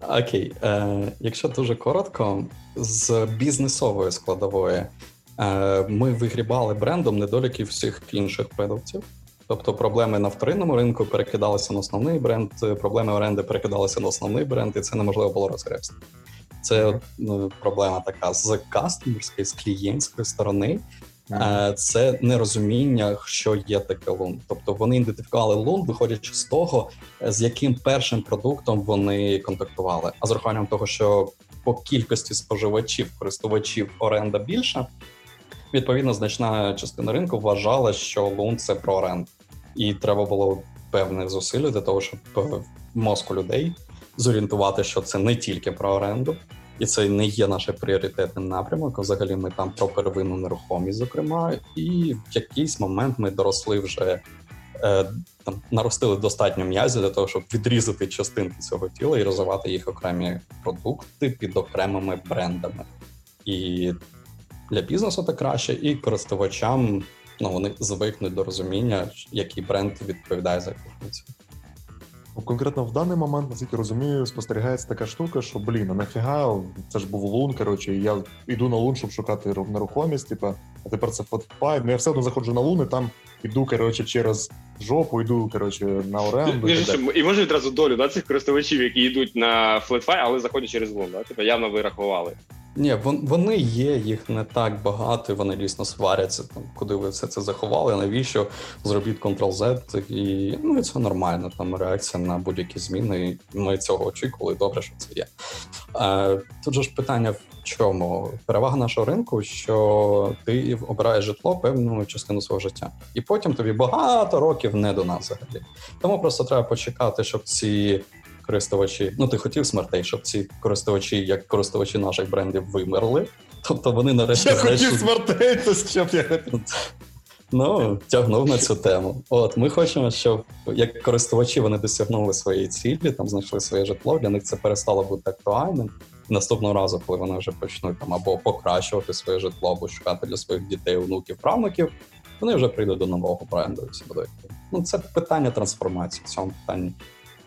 Окей, Е, якщо дуже коротко, з бізнесової складової е, ми вигрібали брендом недоліки всіх інших продуктів. Тобто проблеми на вторинному ринку перекидалися на основний бренд, проблеми оренди перекидалися на основний бренд, і це неможливо було розгребсти. Це ну, проблема така з кастомерської, з клієнтської сторони. Mm-hmm. Це нерозуміння, що є таке лун. Тобто вони ідентифікували лун, виходячи з того, з яким першим продуктом вони контактували. А з урахуванням того, що по кількості споживачів, користувачів оренда більша, відповідно, значна частина ринку вважала, що лун це про оренду. І треба було певних зусиль для того, щоб в мозку людей зорієнтувати, що це не тільки про оренду, і це не є наш пріоритетним напрямок. Взагалі, ми там про первинну нерухомість, зокрема, і в якийсь момент ми доросли вже е, там наростили достатньо м'язі для того, щоб відрізати частинки цього тіла і розвивати їх окремі продукти під окремими брендами. І для бізнесу це краще, і користувачам ну вони звикнуть до розуміння, який бренд відповідає за яку функцію.
Ну, конкретно в даний момент, наскільки розумію, спостерігається така штука, що блін, а нафіга, це ж був лун. Коротше, я йду на лун, щоб шукати нерухомість. Типа, а тепер це фотфайт. Ну я все одно заходжу на лун, і там іду коротше, через жопу, йду коротше, на оренду. І,
може відразу долю да, цих користувачів, які йдуть на флетфай, але заходять через лун. Да? Типа явно вирахували.
Ні, вони є, їх не так багато, і вони дійсно сваряться, там, куди ви все це заховали, навіщо зробіть Ctrl-Z, і ну, і це нормально, там реакція на будь-які зміни, і ми цього очікували, добре, що це є. Е, Тут же ж питання в чому? Перевага нашого ринку, що ти обираєш житло певну частину свого життя, і потім тобі багато років не до нас взагалі. Тому просто треба почекати, щоб ці користувачі. Ну, ти хотів смертей, щоб ці користувачі, як користувачі наших брендів, вимерли. Тобто вони нарешті.
Я хотів смертей, то щоб я
Ну, тягнув на цю тему. От ми хочемо, щоб як користувачі вони досягнули своєї цілі, там знайшли своє житло. Для них це перестало бути актуальним. Наступного разу, коли вони вже почнуть там або покращувати своє житло, або шукати для своїх дітей, онуків, правнуків, вони вже прийдуть до нового бренду. І все буде. Ну це питання трансформації в цьому питанні.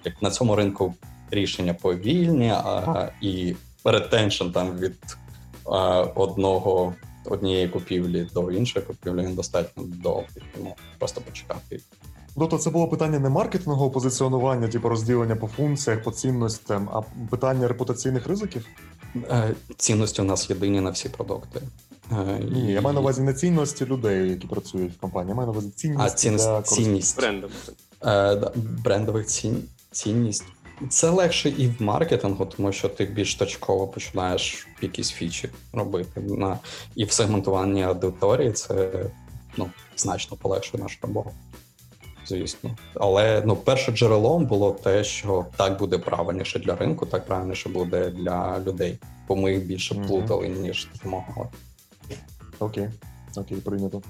Як на цьому ринку рішення повільні, а, і ретеншн там від а, одного однієї купівлі до іншої купівлі він достатньо довгий. Тому просто почекати.
Тобто це було питання не маркетингового позиціонування, типу розділення по функціях, по цінностям, а питання репутаційних ризиків?
Е, цінності у нас єдині на всі продукти.
Е, Ні, я маю на увазі не цінності людей, які працюють в компанії, я маю на увазі цінність.
А цінність,
для
цінність.
Брендом.
Е, брендових цін, цінність. Це легше і в маркетингу, тому що ти більш точково починаєш якісь фічі робити. На, І в сегментуванні аудиторії це ну, значно полегшує нашу роботу. Звісно. Але ну, першим джерелом було те, що так буде правильніше для ринку, так правильніше буде для людей, бо ми їх більше плутали, ніж допомагали.
Окей, окей, прийнято.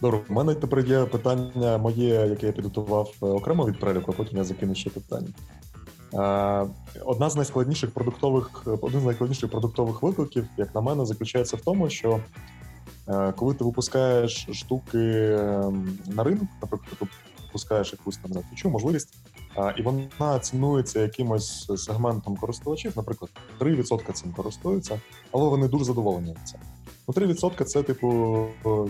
Добре, у мене тепер є питання моє, яке я підготував е, окремо від переліку, а потім я закину ще питання. Е, одна з найскладніших продуктових, один з найскладніших продуктових викликів, як на мене, заключається в тому, що е, коли ти випускаєш штуки ем, на ринок, наприклад, ти випускаєш якусь там фічу, можливість, і вона цінується якимось сегментом користувачів, наприклад, 3% цим користуються, але вони дуже задоволені цим. Ну, 3% це, типу,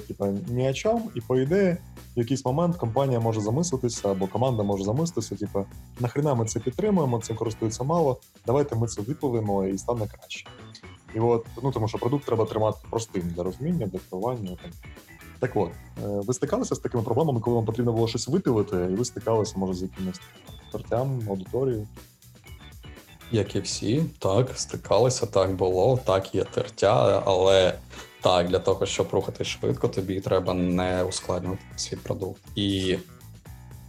типу, ні о чому, і по ідеї, в якийсь момент компанія може замислитися, або команда може замислитися, типу, нахрена ми це підтримуємо, цим користується мало, давайте ми це виплавимо і стане краще. І от, ну тому що продукт треба тримати простим для розуміння, для керування. Так от, е, ви стикалися з такими проблемами, коли вам потрібно було щось випілити, і ви стикалися, може, з якимось тортям, аудиторією?
Як і всі, так, стикалися, так було, так є тертя, але так, для того, щоб рухати швидко, тобі треба не ускладнювати свій продукт. І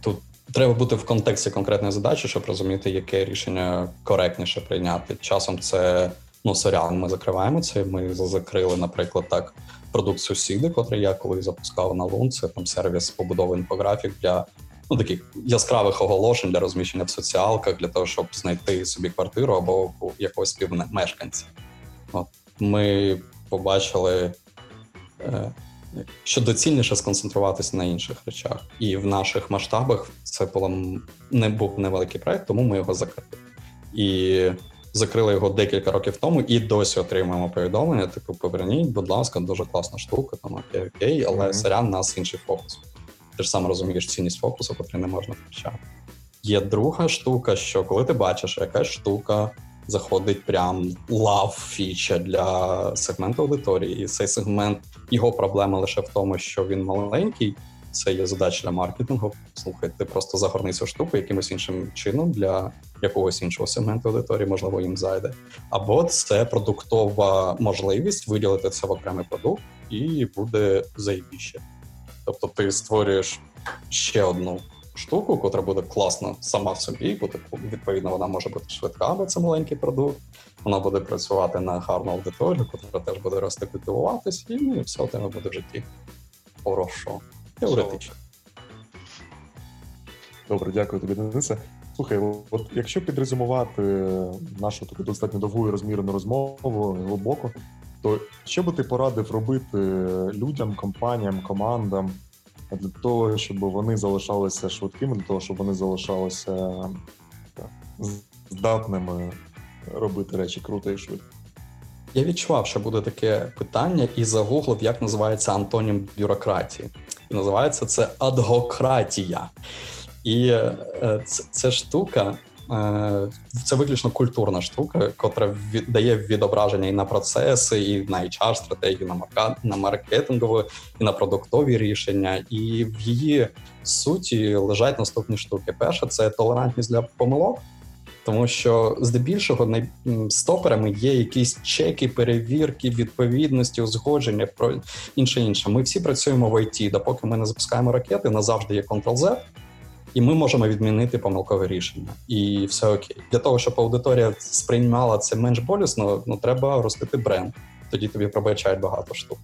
тут треба бути в контексті конкретної задачі, щоб розуміти, яке рішення коректніше прийняти. Часом це ну, серіал. Ми закриваємо це. Ми закрили, наприклад, так, продукт сусіди, котрий я коли запускав на Лун, це там сервіс побудови інфографік для ну, таких яскравих оголошень для розміщення в соціалках, для того, щоб знайти собі квартиру або якогось співмешканця. От ми побачили, е, що доцільніше сконцентруватися на інших речах. І в наших масштабах це було не був невеликий проект, тому ми його закрили. І закрили його декілька років тому, і досі отримуємо повідомлення. Типу, поверніть, будь ласка, дуже класна штука, там окей, окей, але mm-hmm. сорян, нас інший фокус. Ти ж сам розумієш цінність фокусу, який не можна втрачати. Є друга штука, що коли ти бачиш, якась штука заходить прям лав фіча для сегменту аудиторії, і цей сегмент його проблема лише в тому, що він маленький. Це є задача для маркетингу. Слухай, ти просто загорни цю штуку якимось іншим чином для якогось іншого сегменту аудиторії, можливо, їм зайде. Або це продуктова можливість виділити це в окремий продукт, і буде заєбіще. Тобто, ти створюєш ще одну штуку, котра буде класна сама в собі, буде відповідно, вона може бути швидка, бо це маленький продукт. Вона буде працювати на гарну аудиторію, котра теж буде рости культивуватись, і ну, все у тебе буде в житті. Хорошо. Теоретично.
Добре, дякую тобі, Денисе. Слухай, от якщо підрезюмувати нашу таку достатньо довгу і розмірену розмову глибоко, то що би ти порадив робити людям, компаніям, командам, для того, щоб вони залишалися швидкими, для того, щоб вони залишалися здатними робити речі круто і швидко.
Я відчував, що буде таке питання, і загуглив, як називається антонім бюрократії. І називається це адгократія. І це, штука, Е, це виключно культурна штука, котра дає відображення і на процеси, і на hr стратегію, на маркетингові, і на продуктові рішення. І в її суті лежать наступні штуки. Перше це толерантність для помилок. Тому що здебільшого стоперами є якісь чеки, перевірки, відповідності, узгодження про інше інше. Ми всі працюємо в ІТ, допоки ми не запускаємо ракети, назавжди є Ctrl-Z, і ми можемо відмінити помилкове рішення, і все окей. Для того, щоб аудиторія сприймала це менш болісно, ну треба ростити бренд. Тоді тобі пробачають багато штук.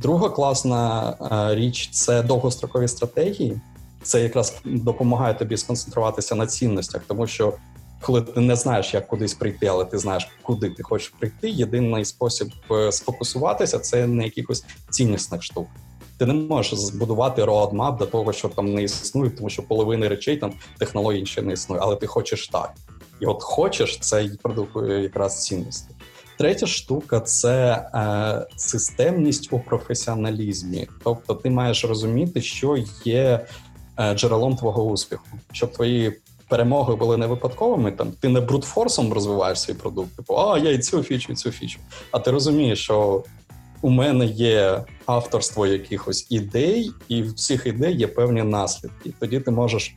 Друга класна е, річ це довгострокові стратегії. Це якраз допомагає тобі сконцентруватися на цінностях, тому що коли ти не знаєш, як кудись прийти, але ти знаєш, куди ти хочеш прийти. Єдиний спосіб е, сфокусуватися це на якихось ціннісних штук. Ти не можеш збудувати роадмап до того, що там не існує, тому що половини речей там технологій ще не існує, але ти хочеш так. І от хочеш, це продукує якраз цінності. Третя штука це е, системність у професіоналізмі. Тобто, ти маєш розуміти, що є е, джерелом твого успіху, щоб твої перемоги були не випадковими. Там ти не брутфорсом розвиваєш свій продукт, типу, а я і цю фічу, і цю фічу. А ти розумієш, що у мене є авторство якихось ідей, і в цих ідей є певні наслідки. Тоді ти можеш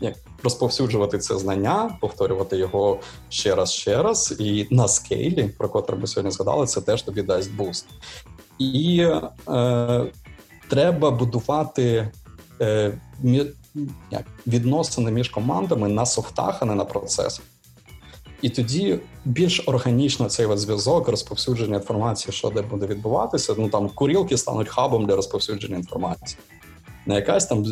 як розповсюджувати це знання, повторювати його ще раз, ще раз, і на скейлі, про котре ми сьогодні згадали, це теж тобі дасть буст. І е, треба будувати е, як, відносини між командами на софтах, а не на процесах. І тоді більш органічно цей зв'язок, розповсюдження інформації, що де буде відбуватися. Ну там курілки стануть хабом для розповсюдження інформації. Не якась там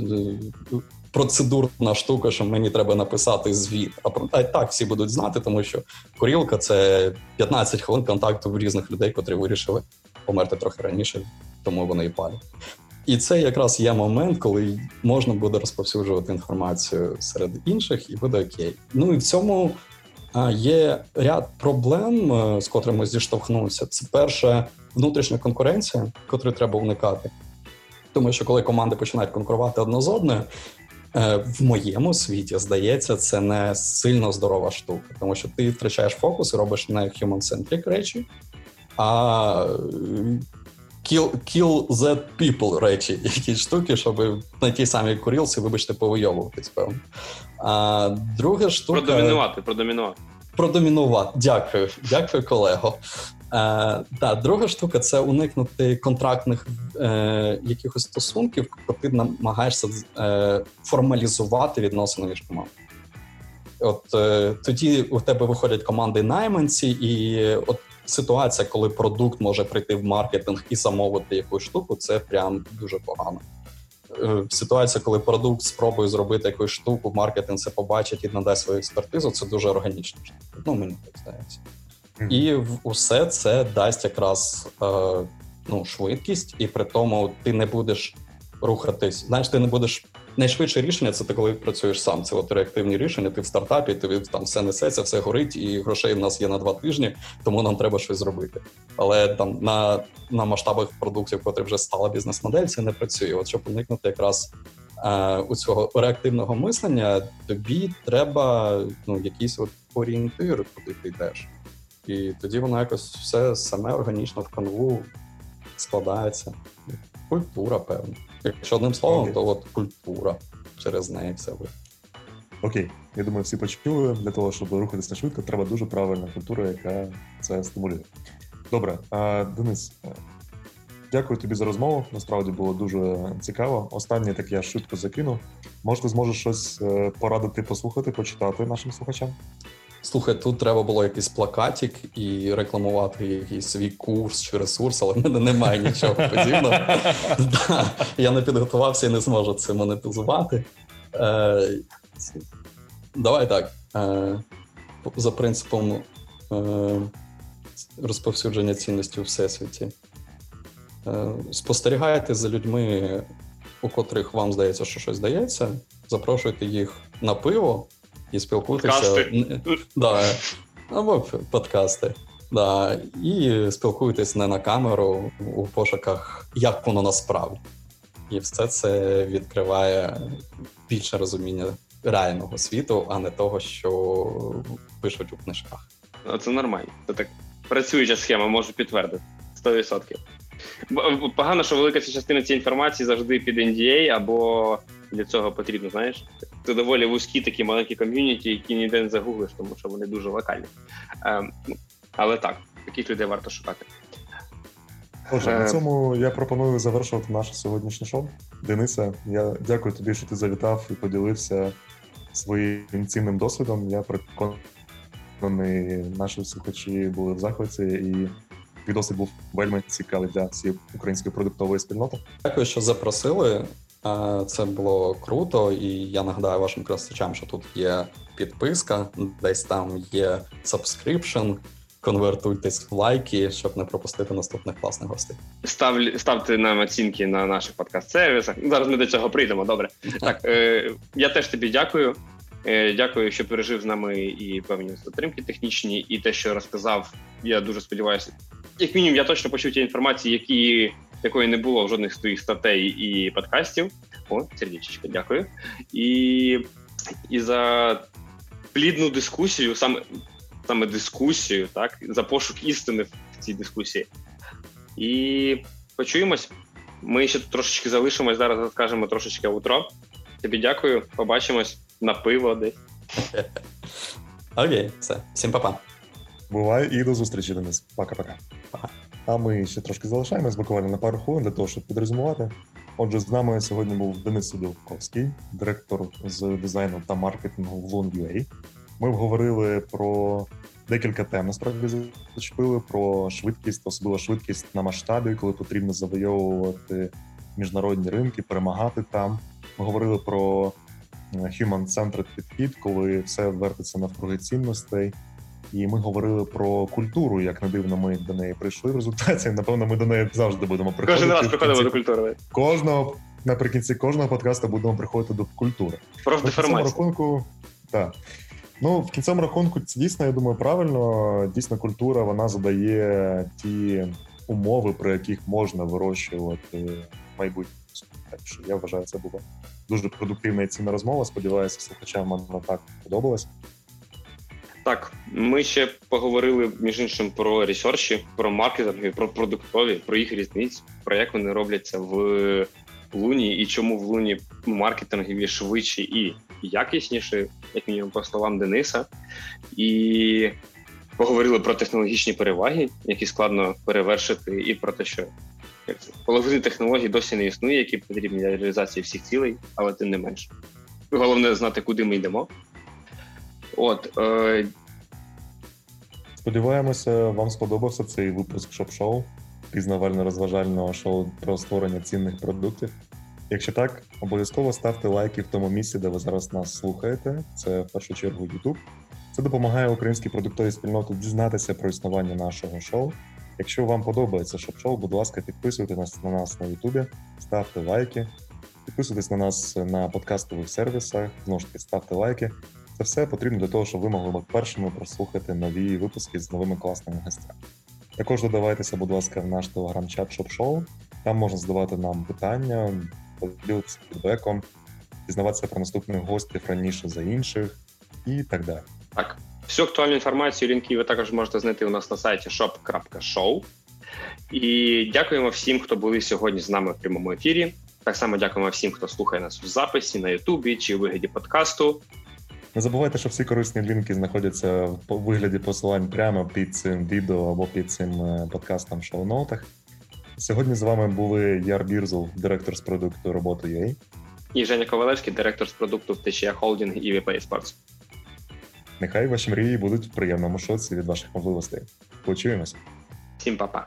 процедурна штука, що мені треба написати звіт. А так всі будуть знати, тому що курілка це 15 хвилин контакту в різних людей, котрі вирішили померти трохи раніше, тому вони і палять. І це якраз є момент, коли можна буде розповсюджувати інформацію серед інших, і буде окей. Ну і в цьому є ряд проблем, е, з котрими зіштовхнувся. Це перше внутрішня конкуренція, котру треба уникати. Тому що коли команди починають конкурувати одна з одною, е, в моєму світі здається, це не сильно здорова штука, тому що ти втрачаєш фокус і робиш не human-centric речі, а kill kill that people речі, якісь штуки, щоб на тій самій курілці, вибачте, повийовуватись, певно. А друга штука.
Продомінувати, продомінувати.
Продомінувати. Дякую, дякую, колего. Е, та, друга штука це уникнути контрактних е, якихось стосунків, коли ти намагаєшся е, формалізувати відносини між командами. От е, тоді у тебе виходять команди найманці, і от ситуація, коли продукт може прийти в маркетинг і замовити якусь штуку, це прям дуже погано. Е, ситуація, коли продукт спробує зробити якусь штуку, маркетинг це побачить і надасть свою експертизу, це дуже органічно. Ну, мені так здається. І усе це дасть якраз е, ну, швидкість, і при тому ти не будеш рухатись. Знаєш, ти не будеш найшвидше рішення це ти коли працюєш сам. Це от реактивні рішення. Ти в стартапі, ти там все несеться, все горить, і грошей в нас є на два тижні, тому нам треба щось зробити. Але там на на масштабах продуктів, котрі вже стала бізнес-модель, це не працює. От щоб уникнути якраз е, у цього реактивного мислення, тобі треба ну якийсь от орієнтир, куди ти йдеш. І тоді воно якось все саме органічно в канву складається. Культура, певно. Якщо одним словом, то от культура через неї все ви.
Окей, я думаю, всі почули. Для того, щоб рухатися швидко, треба дуже правильна культура, яка це стимулює. Добре, Денис, дякую тобі за розмову. Насправді було дуже цікаво. Останнє так я швидко закину. Може, ти зможеш щось е, порадити, послухати, почитати нашим слухачам?
Слухай, тут треба було якийсь плакатик і рекламувати якийсь свій курс чи ресурс, але в мене немає нічого подібного. [LAUGHS] Я не підготувався і не зможу це монетизувати. Е, давай так. Е, за принципом е, розповсюдження цінності у всесвіті. Спостерігайте за людьми, у котрих вам здається, що щось здається. Запрошуйте їх на пиво і спілкуйтеся Да, або подкасти. Да, І спілкуйтесь не на камеру у пошуках, як воно насправді. І все це відкриває більше розуміння реального світу, а не того, що пишуть у книжках.
Ну, це нормально. Це так працююча схема, можу підтвердити 100%. Погано, що велика частина цієї інформації завжди під NDA, або для цього потрібно, знаєш, це доволі вузькі такі маленькі ком'юніті, які ніде не загуглиш, тому що вони дуже локальні. Ну, але так, таких людей варто шукати.
Отже, на ем. цьому я пропоную завершувати наше сьогоднішнє шоу. Денисе, я дякую тобі, що ти завітав і поділився своїм цінним досвідом. Я переконаний, наші слухачі були в захваті і досвід був вельми цікавий для всієї української продуктової спільноти.
Дякую, що запросили. Е, це було круто, і я нагадаю вашим користувачам, що тут є підписка, десь там є subscription, конвертуйтесь в лайки, щоб не пропустити наступних класних гостей.
Став, ставте нам оцінки на наших подкаст-сервісах. Зараз ми до цього прийдемо. Добре. [LAUGHS] Так, е, я теж тобі дякую. Е, Дякую, що пережив з нами і певні затримки технічні, і те, що розказав. Я дуже сподіваюся. Як мінімум, я точно почув ті інформації, які якої не було в жодних з твоїх статей і подкастів. О, сердечко, дякую. І, і за плідну дискусію, саме саме дискусію, так, за пошук істини в цій дискусії. І почуємось. Ми ще трошечки залишимось, зараз розкажемо трошечки утро. Тобі дякую, побачимось на пиво десь.
Окей, все, всім па-па.
Бувай і до зустрічі, Денис. Пока-пока.
Пока.
А ми ще трошки залишаємось буквально на пару хвилин для того, щоб підрозумувати. Отже, з нами сьогодні був Денис Судовковський, директор з дизайну та маркетингу в Loon.ua. Ми обговорили про декілька тем. Насправді зачепили про швидкість, особливо швидкість на масштабі, коли потрібно завойовувати міжнародні ринки, перемагати там. Ми говорили про human-centered підхід, коли все вертиться навкруги цінностей. І ми говорили про культуру, як не дивно, ми до неї прийшли. В результаті, напевно, ми до неї завжди будемо приходити.
Кожен раз приходимо до культури.
Кожного наприкінці кожного подкасту будемо приходити до культури.
Про
рахунку, так. Ну, в кінцевому рахунку, це дійсно, я думаю, правильно. Дійсно, культура вона задає ті умови, при яких можна вирощувати майбутнє. Так що я вважаю, це була дуже продуктивна і цінна розмова. Сподіваюся, слухачам вона так подобалась.
Так, ми ще поговорили між іншим про ресерчі, про маркетинги, про продуктові, про їх різниць, про як вони робляться в луні і чому в луні маркетингові швидші і якісніші, як мінімум, по словам Дениса. І поговорили про технологічні переваги, які складно перевершити, і про те, що половини технологій досі не існує, які потрібні для реалізації всіх цілей, але тим не менше. Головне знати, куди ми йдемо. От е,
Сподіваємося, вам сподобався цей випуск шоп-шоу, пізнавально-розважального шоу про створення цінних продуктів. Якщо так, обов'язково ставте лайки в тому місці, де ви зараз нас слухаєте. Це в першу чергу YouTube. Це допомагає українській продуктовій спільноті дізнатися про існування нашого шоу. Якщо вам подобається шоп-шоу, будь ласка, підписуйтесь на нас на YouTube, ставте лайки, підписуйтесь на нас на подкастових сервісах, знову ж таки ставте лайки. Це все потрібно для того, щоб ви могли першими прослухати нові випуски з новими класними гостями. Також додавайтеся, будь ласка, в наш телеграм-чат шоп-шоу. Там можна задавати нам питання, поділитися фідбеком, дізнаватися про наступних гостів раніше за інших і так далі.
Так, всю актуальну інформацію, лінки ви також можете знайти у нас на сайті shop.show. І дякуємо всім, хто були сьогодні з нами в прямому ефірі. Так само дякуємо всім, хто слухає нас в записі на Ютубі чи у вигляді подкасту.
Не забувайте, що всі корисні лінки знаходяться в вигляді посилань прямо під цим відео або під цим е, подкастом в шоу-ноутах. Сьогодні з вами були Яр Бірзул, директор з продукту роботи UA.
І Женя Ковалевський, директор з продукту в Течія Холдинг і VP Sports.
Нехай ваші мрії будуть в приємному шоці від ваших можливостей. Почуємося.
Всім па-па.